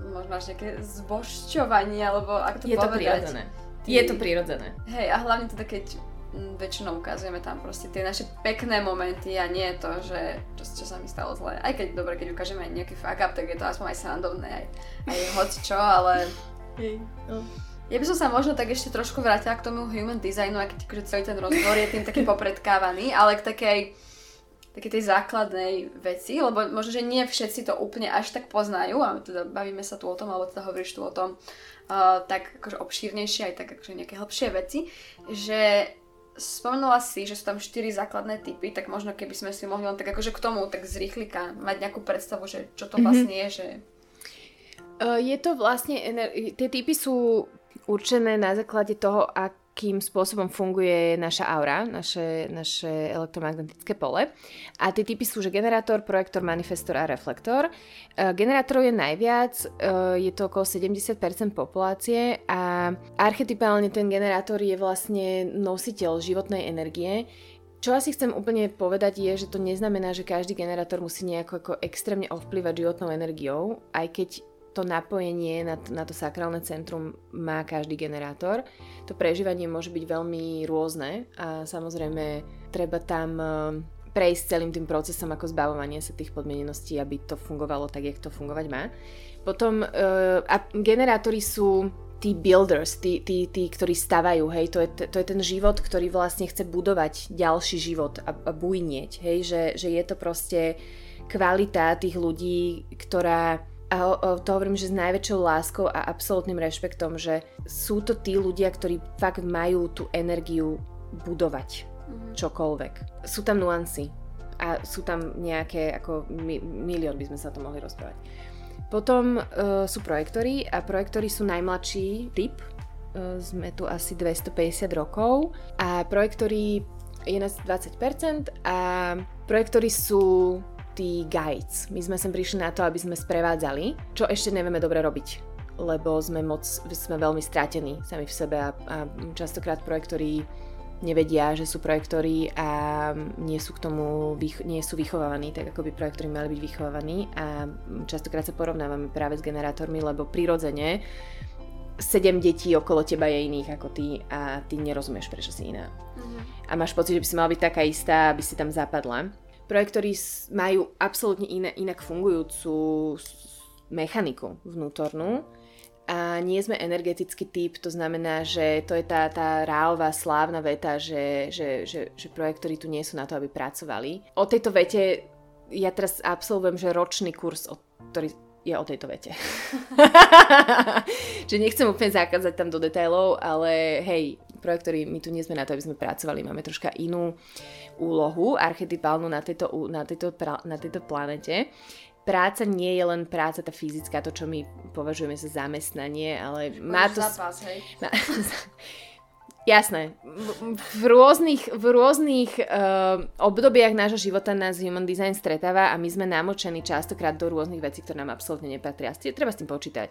možno až nejaké zbožťovanie, alebo ako to je povedať. To prirodzené. Ty... Je to prirodzené. Hej, a hlavne teda keď mm, väčšinou ukazujeme tam proste tie naše pekné momenty a nie to, že čo, čo sa mi stalo zle. Aj keď, dobre, keď ukážeme aj nejaký fuck up, tak je to aspoň aj srandovné, aj, aj hoď čo, ale... Hej, no. Ja by som sa možno tak ešte trošku vrátila k tomu human designu, aj keď akože celý ten rozbor je tým taký popredkávaný, ale k takej, takej tej základnej veci, lebo možno, že nie všetci to úplne až tak poznajú a teda bavíme sa tu o tom, alebo teda hovoríš tu o tom, uh, tak akože obšírnejšie, aj tak akože nejaké hĺbšie veci, že spomenula si, že sú tam štyri základné typy, tak možno keby sme si mohli len tak akože k tomu tak z rýchlika mať nejakú predstavu, že čo to mhm. vlastne mm-hmm. je, že... Uh, je to vlastne, tie typy sú určené na základe toho, ak akým spôsobom funguje naša aura, naše, naše elektromagnetické pole. A tie typy sú, že generátor, projektor, manifestor a reflektor. E, generátorov je najviac, e, je to okolo 70% populácie a archetypálne ten generátor je vlastne nositeľ životnej energie, čo asi chcem úplne povedať je, že to neznamená, že každý generátor musí nejako ako extrémne ovplyvať životnou energiou, aj keď to napojenie na, na to sakrálne centrum má každý generátor. To prežívanie môže byť veľmi rôzne a samozrejme treba tam eh, prejsť celým tým procesom ako zbavovanie sa tých podmieneností, aby to fungovalo tak, jak to fungovať má. Potom uh, a generátory sú tí builders, tí, tí, tí ktorí stavajú, hej, to je, to je ten život, ktorý vlastne chce budovať ďalší život a, a bujnieť, hej, že, že je to proste kvalita tých ľudí, ktorá a to hovorím, že s najväčšou láskou a absolútnym rešpektom, že sú to tí ľudia, ktorí fakt majú tú energiu budovať. čokoľvek. Sú tam nuancy a sú tam nejaké, ako mi, milión by sme sa to mohli rozprávať. Potom uh, sú projektory a projektory sú najmladší typ. Uh, sme tu asi 250 rokov a projektory je nás 20% a projektory sú tí guides. My sme sem prišli na to, aby sme sprevádzali, čo ešte nevieme dobre robiť lebo sme moc, sme veľmi strátení sami v sebe a, a častokrát projektori nevedia, že sú projektori a nie sú k tomu nie sú vychovávaní, tak ako by projektori mali byť vychovávaní a častokrát sa porovnávame práve s generátormi, lebo prirodzene sedem detí okolo teba je iných ako ty a ty nerozumieš, prečo si iná. Uh-huh. A máš pocit, že by si mala byť taká istá, aby si tam zapadla. Projektori majú absolútne iné, inak fungujúcu mechaniku vnútornú, a nie sme energetický typ, to znamená, že to je tá, tá ráová slávna veta, že, že, že, že projektori tu nie sú na to, aby pracovali. O tejto vete ja teraz absolvujem, že ročný kurz, ktorý je o tejto vete. že nechcem úplne zakázať tam do detailov, ale hej, projektori, my tu nie sme na to, aby sme pracovali, máme troška inú úlohu archetypálnu na tejto, na tejto, na tejto planete práca nie je len práca tá fyzická, to čo my považujeme za zamestnanie, ale má to... Zápas, hej. Má, Jasné. V, v rôznych, v rôznych uh, obdobiach nášho života nás Human Design stretáva a my sme namočení častokrát do rôznych vecí, ktoré nám absolútne nepatria. Treba s tým počítať.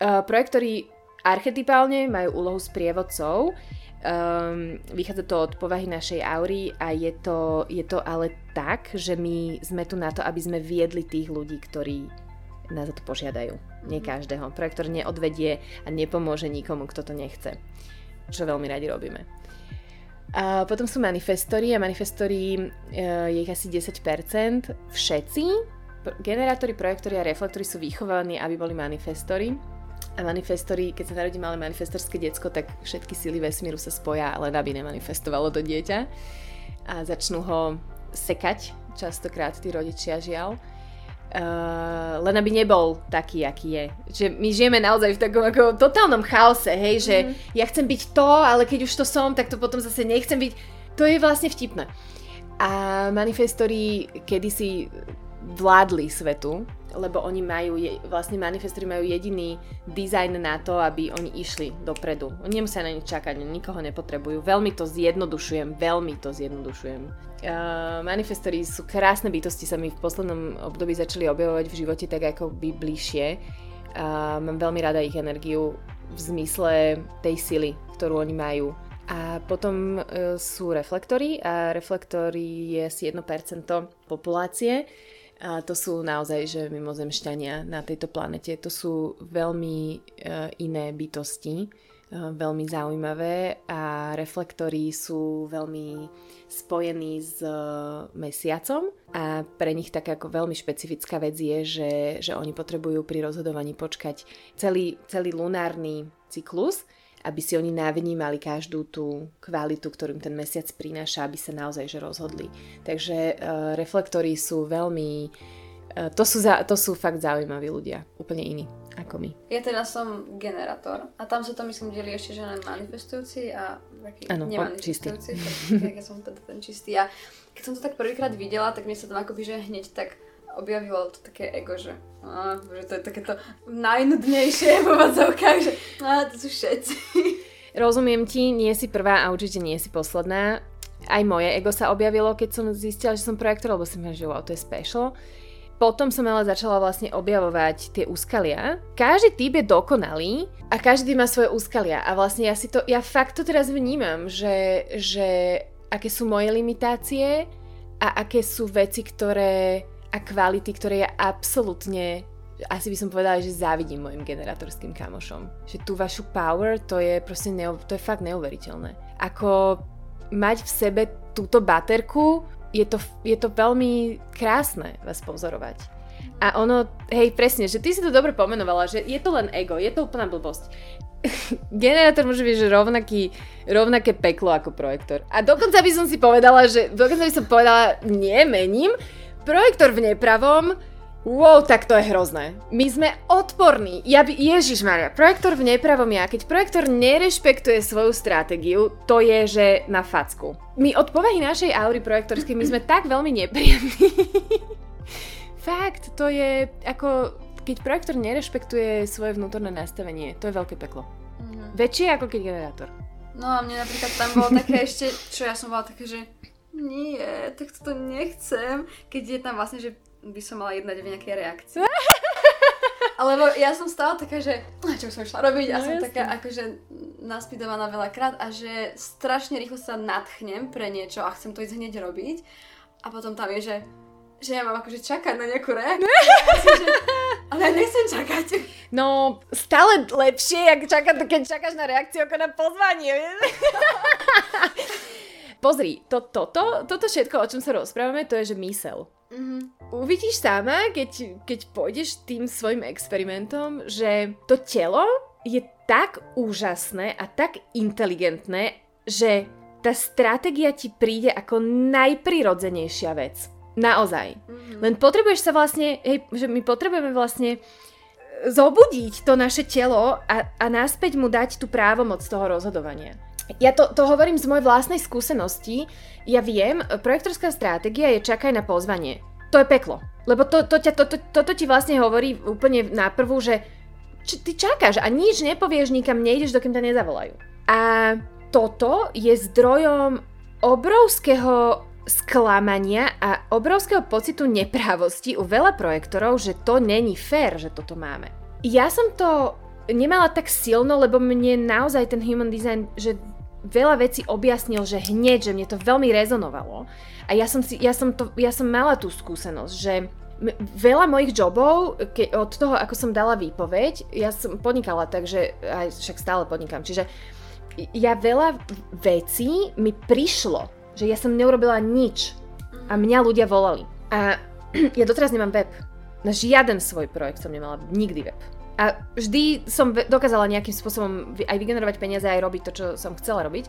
Uh, projektori archetypálne majú úlohu sprievodcov, Um, vychádza to od povahy našej aury a je to, je to ale tak, že my sme tu na to, aby sme viedli tých ľudí, ktorí nás o to požiadajú. Nie mhm. každého. Projektor neodvedie a nepomôže nikomu, kto to nechce. Čo veľmi radi robíme. A potom sú manifestory a manifestory uh, je ich asi 10%. Všetci generátori, projektory a reflektory sú vychovaní, aby boli manifestory a manifestory, keď sa narodí malé manifestorské decko, tak všetky síly vesmíru sa spoja, len aby nemanifestovalo to dieťa a začnú ho sekať, častokrát tí rodičia žiaľ. Uh, len aby nebol taký, aký je. Že my žijeme naozaj v takom ako totálnom chaose, hej, že mm. ja chcem byť to, ale keď už to som, tak to potom zase nechcem byť. To je vlastne vtipné. A manifestori kedysi vládli svetu, lebo oni majú, vlastne manifestori majú jediný dizajn na to, aby oni išli dopredu. Oni nemusia na nič čakať, nikoho nepotrebujú. Veľmi to zjednodušujem, veľmi to zjednodušujem. Uh, manifestori sú krásne bytosti, sa mi v poslednom období začali objavovať v živote tak ako by bližšie. Uh, mám veľmi rada ich energiu v zmysle tej sily, ktorú oni majú. A potom uh, sú reflektory a reflektory je asi 1% populácie a to sú naozaj, že mimozemšťania na tejto planete. To sú veľmi uh, iné bytosti, uh, veľmi zaujímavé a reflektory sú veľmi spojení s uh, mesiacom a pre nich tak ako veľmi špecifická vec je, že, že oni potrebujú pri rozhodovaní počkať celý, celý lunárny cyklus, aby si oni navnímali každú tú kvalitu, ktorým ten mesiac prináša, aby sa naozaj že rozhodli. Takže uh, reflektory sú veľmi... Uh, to, sú za, to sú fakt zaujímaví ľudia, úplne iní ako my. Ja teda som generátor a tam sa to myslím delí ešte, že len manifestujúci a taký ano, nemanifestujúci. Tak, tak ja som teda ten čistý a keď som to tak prvýkrát videla, tak mi sa tam akoby že hneď tak objavilo to také ego, že, á, že to je takéto najnudnejšie v úvodzovkách, že á, to sú všetci. Rozumiem ti, nie si prvá a určite nie si posledná. Aj moje ego sa objavilo, keď som zistila, že som projektor, lebo som wow, to je special. Potom som ale začala vlastne objavovať tie úskalia. Každý typ je dokonalý a každý má svoje úskalia. A vlastne ja si to, ja fakt to teraz vnímam, že, že aké sú moje limitácie a aké sú veci, ktoré a kvality, ktoré ja absolútne asi by som povedala, že závidím mojim generatorským kamošom. Že tú vašu power, to je proste, neu, to je fakt neuveriteľné. Ako mať v sebe túto baterku, je to, je to veľmi krásne vás pozorovať. A ono, hej, presne, že ty si to dobre pomenovala, že je to len ego, je to úplná blbosť. Generátor môže byť že rovnaký, rovnaké peklo ako projektor. A dokonca by som si povedala, že dokonca by som povedala, nie, mením, Projektor v nepravom Wow, tak to je hrozné. My sme odporní. Ja by, Ježiš Maria, projektor v nepravom ja. Keď projektor nerešpektuje svoju stratégiu, to je, že na facku. My od povahy našej aury projektorskej, my sme tak veľmi nepríjemní. Fakt, to je ako, keď projektor nerešpektuje svoje vnútorné nastavenie, to je veľké peklo. Mm-hmm. Väčšie ako keď generátor. No a mne napríklad tam bolo také ešte, čo ja som bola také, že nie, tak to nechcem, keď je tam vlastne, že by som mala jednať v nejakej reakcii. Alebo ja som stále taká, že čo som išla robiť no, a som jasne. taká akože naspidovaná veľakrát a že strašne rýchlo sa nadchnem pre niečo a chcem to ísť hneď robiť. A potom tam je, že, že ja mám akože čakať na nejakú reakciu. ale ja nechcem čakať. No, stále lepšie, ak čakať, keď čakáš na reakciu ako na pozvanie. Pozri, to, toto, toto všetko, o čom sa rozprávame, to je, že mysel. Mm-hmm. Uvidíš sama, keď, keď pôjdeš tým svojim experimentom, že to telo je tak úžasné a tak inteligentné, že tá stratégia ti príde ako najprirodzenejšia vec. Naozaj. Mm-hmm. Len potrebuješ sa vlastne, hej, že my potrebujeme vlastne e, zobudiť to naše telo a, a naspäť mu dať tú právomoc toho rozhodovania. Ja to, to hovorím z mojej vlastnej skúsenosti. Ja viem, projektorská stratégia je čakaj na pozvanie. To je peklo. Lebo to, to, to, to, to, toto ti vlastne hovorí úplne na prvú, že či, ty čakáš a nič nepovieš, nikam nejdeš, dokým ťa nezavolajú. A toto je zdrojom obrovského sklamania a obrovského pocitu neprávosti u veľa projektorov, že to není fér, že toto máme. Ja som to nemala tak silno, lebo mne naozaj ten human design, že veľa vecí objasnil, že hneď, že mne to veľmi rezonovalo. A ja som, si, ja som, to, ja som mala tú skúsenosť, že veľa mojich jobov, ke, od toho, ako som dala výpoveď, ja som podnikala, takže aj však stále podnikám. Čiže ja veľa vecí mi prišlo, že ja som neurobila nič a mňa ľudia volali. A ja doteraz nemám web. Na žiaden svoj projekt som nemala nikdy web. A vždy som dokázala nejakým spôsobom aj vygenerovať peniaze, aj robiť to, čo som chcela robiť.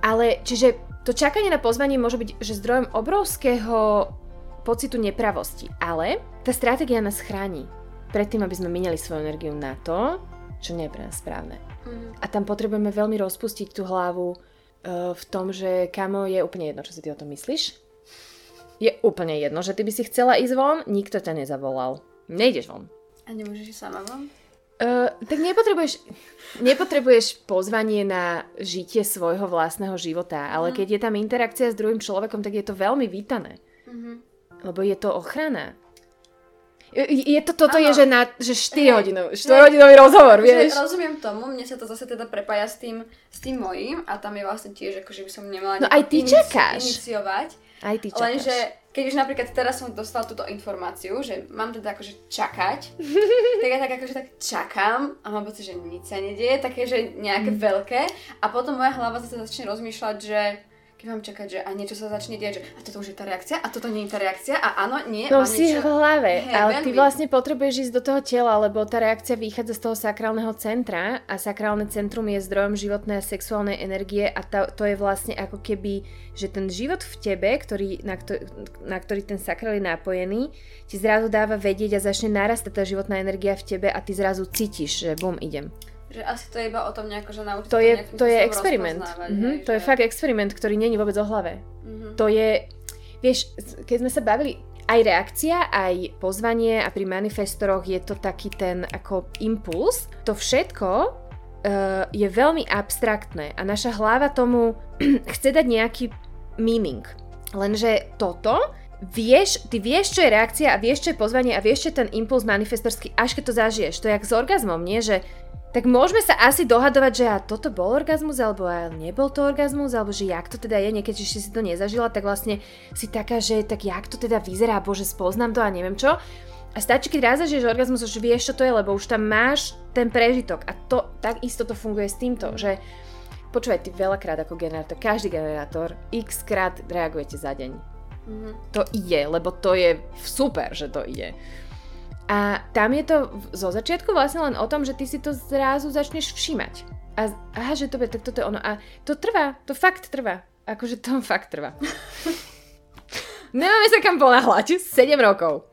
Ale čiže to čakanie na pozvanie môže byť že zdrojom obrovského pocitu nepravosti. Ale tá stratégia nás chráni predtým, aby sme minali svoju energiu na to, čo nie je pre nás správne. Mm. A tam potrebujeme veľmi rozpustiť tú hlavu uh, v tom, že kamo je úplne jedno, čo si ty o tom myslíš. Je úplne jedno, že ty by si chcela ísť von, nikto ťa nezavolal. Nejdeš von. A nemôžeš sama von? Uh, tak nepotrebuješ, nepotrebuješ pozvanie na žitie svojho vlastného života, ale uh-huh. keď je tam interakcia s druhým človekom, tak je to veľmi vítané. Uh-huh. Lebo je to ochrana. Je to, toto ano. je, že, na, že 4 hodinový, 4 hodinový rozhovor, vieš. Rozumiem tomu, mne sa to zase teda prepája s tým, s tým mojím a tam je vlastne tiež, ako že by som nemala no aj ty čakáš. iniciovať. Aj ty čakáš. Lenže keď už napríklad teraz som dostala túto informáciu, že mám teda akože čakať, tak ja tak akože tak čakám a mám pocit, že nič sa nedieje, také, že nejaké mm. veľké a potom moja hlava zase začne rozmýšľať, že keď mám čakať, že a niečo sa začne diať, že a toto už je tá reakcia a toto nie je tá reakcia a áno, nie. To si niečo... v hlave, Hej, ale veľmi. ty vlastne potrebuješ ísť do toho tela, lebo tá reakcia vychádza z toho sakrálneho centra a sakrálne centrum je zdrojom životnej a sexuálnej energie a to, to je vlastne ako keby, že ten život v tebe, ktorý, na, ktorý, na ktorý ten sakrál je napojený, ti zrazu dáva vedieť a začne narastať tá životná energia v tebe a ty zrazu cítiš, že bum, idem. Že asi to je iba o tom nejako, že naučiť to je, to je experiment. Mm-hmm, že... To je fakt experiment, ktorý není vôbec o hlave. Mm-hmm. To je, vieš, keď sme sa bavili, aj reakcia, aj pozvanie a pri manifestoroch je to taký ten ako impuls. To všetko uh, je veľmi abstraktné a naša hlava tomu chce dať nejaký meaning. Lenže toto vieš, ty vieš, čo je reakcia a vieš, čo je pozvanie a vieš, čo je ten impuls manifestorský, až keď to zažiješ. To je jak s orgazmom, nie? Že tak môžeme sa asi dohadovať, že a toto bol orgazmus, alebo a nebol to orgazmus, alebo že jak to teda je, niekedy ešte si to nezažila, tak vlastne si taká, že tak jak to teda vyzerá, bože, spoznám to a neviem čo. A stačí, keď raz zažiješ orgazmus, že vieš, čo to je, lebo už tam máš ten prežitok. A to, tak isto to funguje s týmto, že počúvaj, ty veľakrát ako generátor, každý generátor x krát reagujete za deň. Mm-hmm. To ide, lebo to je super, že to ide. A tam je to zo začiatku vlastne len o tom, že ty si to zrazu začneš všímať. A aha, že to je, tak toto je ono. A to trvá, to fakt trvá. Akože to fakt trvá. Nemáme sa kam ponáhľať, 7 rokov.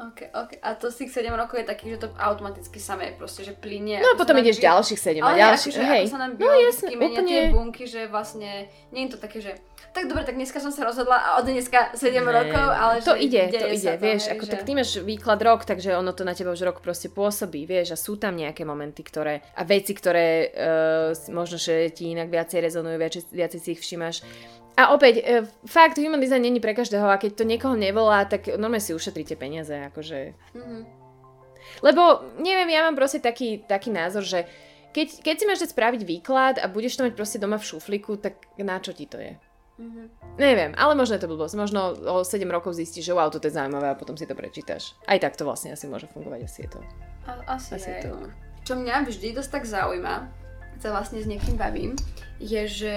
Okay, okay. A to z tých 7 rokov je taký, že to automaticky samé proste, že plinie. No a potom ideš nám... ďalších 7 a ďalších, akože, hej. Ako sa nám no jasne, menia úplne. tie bunky, že vlastne, nie je to také, že tak dobre, tak dneska som sa rozhodla a od dneska 7 ne, rokov, ale to že ide, to ide, to, vieš, hej, ako že... tak ty máš výklad rok, takže ono to na teba už rok proste pôsobí, vieš, a sú tam nejaké momenty, ktoré, a veci, ktoré uh, možno, že ti inak viacej rezonujú, viacej, viacej si ich všimáš. A opäť, uh, fakt, human design není pre každého a keď to niekoho nevolá, tak normálne si ušetríte peniaze, akože. Mm-hmm. Lebo, neviem, ja mám proste taký, taký názor, že keď, keď si máš dať spraviť výklad a budeš to mať proste doma v šuflíku, tak na čo ti to je? Mm-hmm. Neviem, ale možno je to blbosť. Možno o 7 rokov zistíš, že wow, toto je zaujímavé a potom si to prečítaš. Aj tak to vlastne asi môže fungovať, asi je to. A, asi, asi je to. Čo mňa vždy dosť tak zaujíma, sa vlastne s niekým bavím, je, že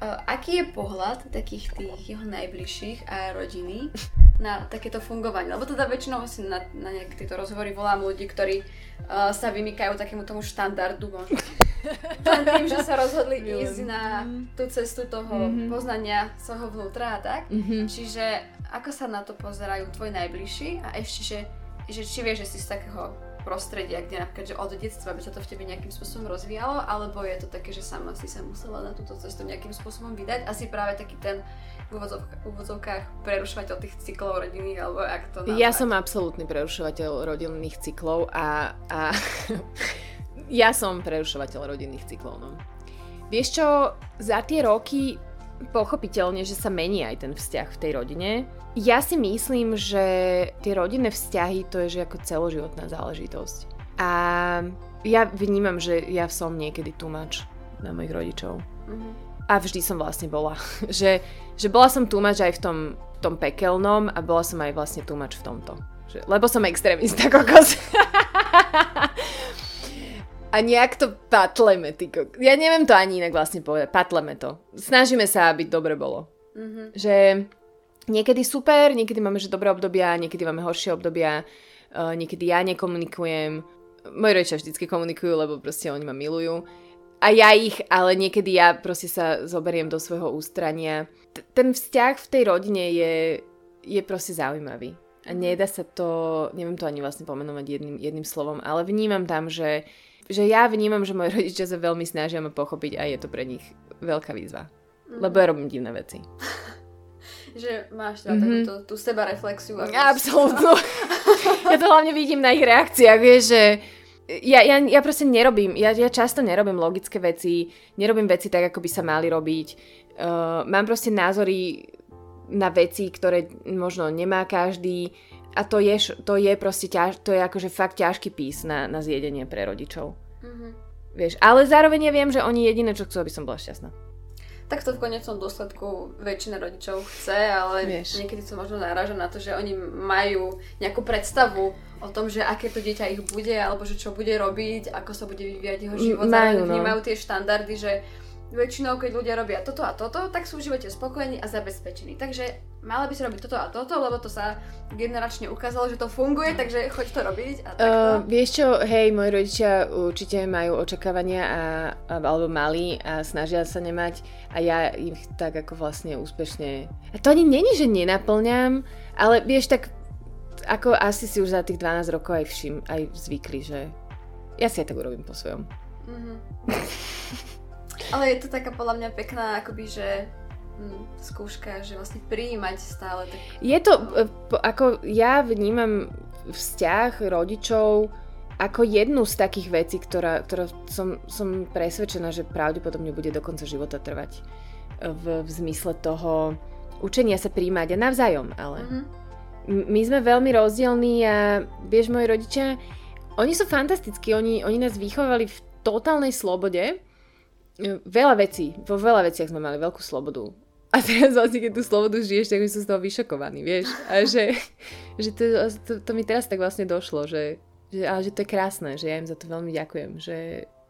aký je pohľad takých tých jeho najbližších a rodiny na takéto fungovanie. Lebo teda väčšinou si na, na nejaké tieto rozhovory volám ľudí, ktorí uh, sa vymykajú takému tomu štandardu možno. Len tým, že sa rozhodli ísť na tú cestu toho mm-hmm. poznania svojho vnútra a tak. Mm-hmm. Čiže ako sa na to pozerajú tvoji najbližší a ešte, že, že či vieš, že si z takého prostredia, kde napríklad, že od detstva by sa to v tebe nejakým spôsobom rozvíjalo, alebo je to také, že sama si sa musela na túto cestu nejakým spôsobom vydať. Asi práve taký ten v úvodzovkách prerušovateľ tých cyklov rodinných, alebo ak to nazvať. Ja som absolútny prerušovateľ rodinných cyklov a, a ja som prerušovateľ rodinných cyklov. No. Vieš čo, za tie roky pochopiteľne, že sa mení aj ten vzťah v tej rodine. Ja si myslím, že tie rodinné vzťahy to je že ako celoživotná záležitosť. A ja vnímam, že ja som niekedy tumač na mojich rodičov. Mm-hmm. A vždy som vlastne bola. že, že bola som tumač aj v tom, tom pekelnom a bola som aj vlastne tumač v tomto. Že, lebo som extrémista kokos. a nejak to patleme, ty kok- Ja neviem to ani inak vlastne povedať. Patleme to. Snažíme sa, aby dobre bolo. Mm-hmm. Že niekedy super, niekedy máme že dobré obdobia, niekedy máme horšie obdobia, uh, niekedy ja nekomunikujem. Moji rodičia vždycky komunikujú, lebo proste oni ma milujú. A ja ich, ale niekedy ja proste sa zoberiem do svojho ústrania. T- ten vzťah v tej rodine je, je proste zaujímavý. A nedá sa to, neviem to ani vlastne pomenovať jedným, jedným slovom, ale vnímam tam, že že ja vnímam, že moji rodičia sa veľmi snažia ma pochopiť a je to pre nich veľká výzva. Lebo ja robím divné veci. že máš teda mm-hmm. takúto tú seba reflexiu. Absolutno. ja to hlavne vidím na ich reakciách, vieš, že ja, ja, ja proste nerobím, ja, ja často nerobím logické veci, nerobím veci tak, ako by sa mali robiť. Uh, mám proste názory na veci, ktoré možno nemá každý a to je, to je proste ťaž, to je akože fakt ťažký pís na, na zjedenie pre rodičov. Mm-hmm. Vieš, ale zároveň ja viem, že oni jediné, čo chcú, aby som bola šťastná. Tak to v konečnom dôsledku väčšina rodičov chce, ale Vieš. niekedy sa možno náraža na to, že oni majú nejakú predstavu o tom, že aké to dieťa ich bude, alebo že čo bude robiť, ako sa bude vyvíjať jeho život. Majú, no. Vnímajú tie štandardy, že väčšinou, keď ľudia robia toto a toto, tak sú v živote spokojení a zabezpečení. Takže mala by si robiť toto a toto, lebo to sa generačne ukázalo, že to funguje, takže choď to robiť a takto. Uh, vieš čo, hej, moji rodičia určite majú očakávania a, alebo mali a snažia sa nemať a ja ich tak ako vlastne úspešne... A to ani není, že nenaplňam, ale vieš, tak ako asi si už za tých 12 rokov aj všim, aj zvykli, že ja si aj tak urobím po svojom. Mm-hmm. Ale je to taká podľa mňa pekná, akoby, že hm, skúška, že vlastne prijímať stále. Tak... Je to, e, ako ja vnímam vzťah rodičov ako jednu z takých vecí, ktorá, ktorá som, som presvedčená, že pravdepodobne bude do konca života trvať. V, v zmysle toho učenia sa príjmať a navzájom, ale mm-hmm. my sme veľmi rozdielní a vieš, moji rodičia, oni sú fantastickí, oni, oni nás vychovali v totálnej slobode veľa vecí, vo veľa veciach sme mali veľkú slobodu. A teraz vlastne, keď tú slobodu žiješ, tak my sú z toho vyšokovaní, vieš. A že, že to, to, to mi teraz tak vlastne došlo, že, že, ale že to je krásne, že ja im za to veľmi ďakujem. Že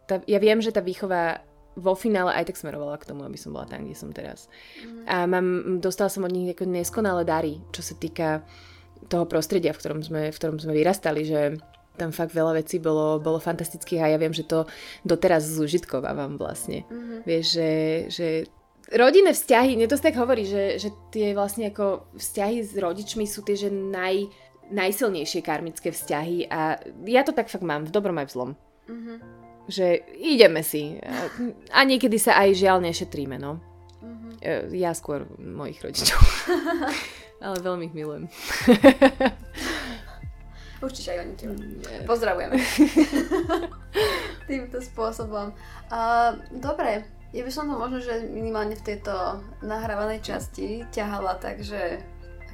tá, ja viem, že tá výchova vo finále aj tak smerovala k tomu, aby som bola tam, kde som teraz. Mm. A mám, dostala som od nich neskonalé dary, čo sa týka toho prostredia, v ktorom sme, v ktorom sme vyrastali, že tam fakt veľa vecí bolo, bolo fantastických a ja viem, že to doteraz zúžitkovávam vlastne. Mm-hmm. Vieš, že, že rodinné vzťahy, mne to tak hovorí, že, že tie vlastne ako vzťahy s rodičmi sú tie, že naj, najsilnejšie karmické vzťahy a ja to tak fakt mám, v dobrom aj v zlom. Mm-hmm. Že ideme si. A niekedy sa aj žiaľ nešetríme, no. Mm-hmm. Ja skôr mojich rodičov. Ale veľmi ich milujem. Určite aj oni teba. Mm, Pozdravujeme. Týmto spôsobom. Uh, dobre, ja by som to možno, že minimálne v tejto nahrávanej časti ťahala tak, že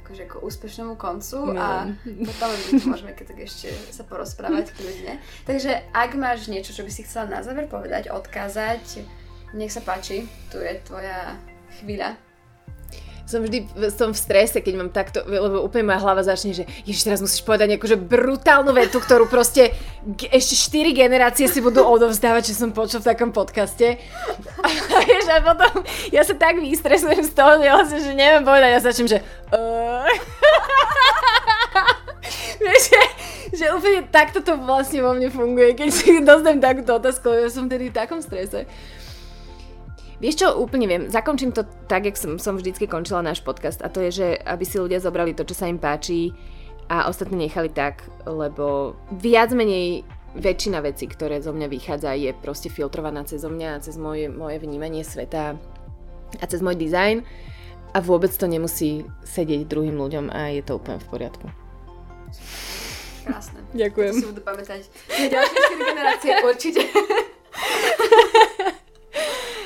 akože ako úspešnému koncu no. a potom môžeme keď tak ešte sa porozprávať kľudne. Takže ak máš niečo, čo by si chcela na záver povedať, odkázať, nech sa páči, tu je tvoja chvíľa som vždy som v strese, keď mám takto, lebo úplne moja hlava začne, že ježiš, teraz musíš povedať nejakú že brutálnu vetu, ktorú proste ešte 4 generácie si budú odovzdávať, čo som počul v takom podcaste. A, vieš, a potom ja sa tak vystresujem z toho, že, vlastne, že neviem povedať, ja začnem, že vieš, že, že úplne takto to vlastne vo mne funguje, keď si dostanem takúto otázku, ja som tedy v takom strese. Vieš čo, úplne viem. Zakončím to tak, jak som, som vždycky končila náš podcast a to je, že aby si ľudia zobrali to, čo sa im páči a ostatní nechali tak, lebo viac menej väčšina vecí, ktoré zo mňa vychádza, je proste filtrovaná cez mňa, cez moje, moje vnímanie sveta a cez môj dizajn a vôbec to nemusí sedieť druhým ľuďom a je to úplne v poriadku. Krásne. Ďakujem. To si budú pamätať. Ďalšie generácie určite.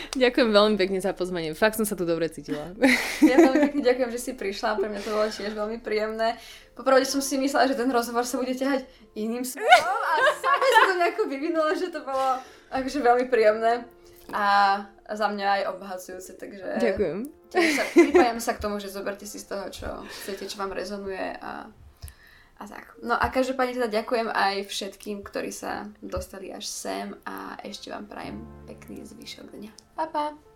Ďakujem veľmi pekne za pozvanie. Fakt som sa tu dobre cítila. Ja veľmi pekne ďakujem, že si prišla. Pre mňa to bolo tiež veľmi príjemné. Popravde som si myslela, že ten rozhovor sa bude ťahať iným smerom a sama sa to nejako vyvinulo, že to bolo akože veľmi príjemné a za mňa aj obohacujúce, takže... Ďakujem. Sa, pripájam sa k tomu, že zoberte si z toho, čo chcete, čo vám rezonuje a a tak. No a každopádne teda ďakujem aj všetkým, ktorí sa dostali až sem a ešte vám prajem pekný zvyšok dňa. Pa, pa!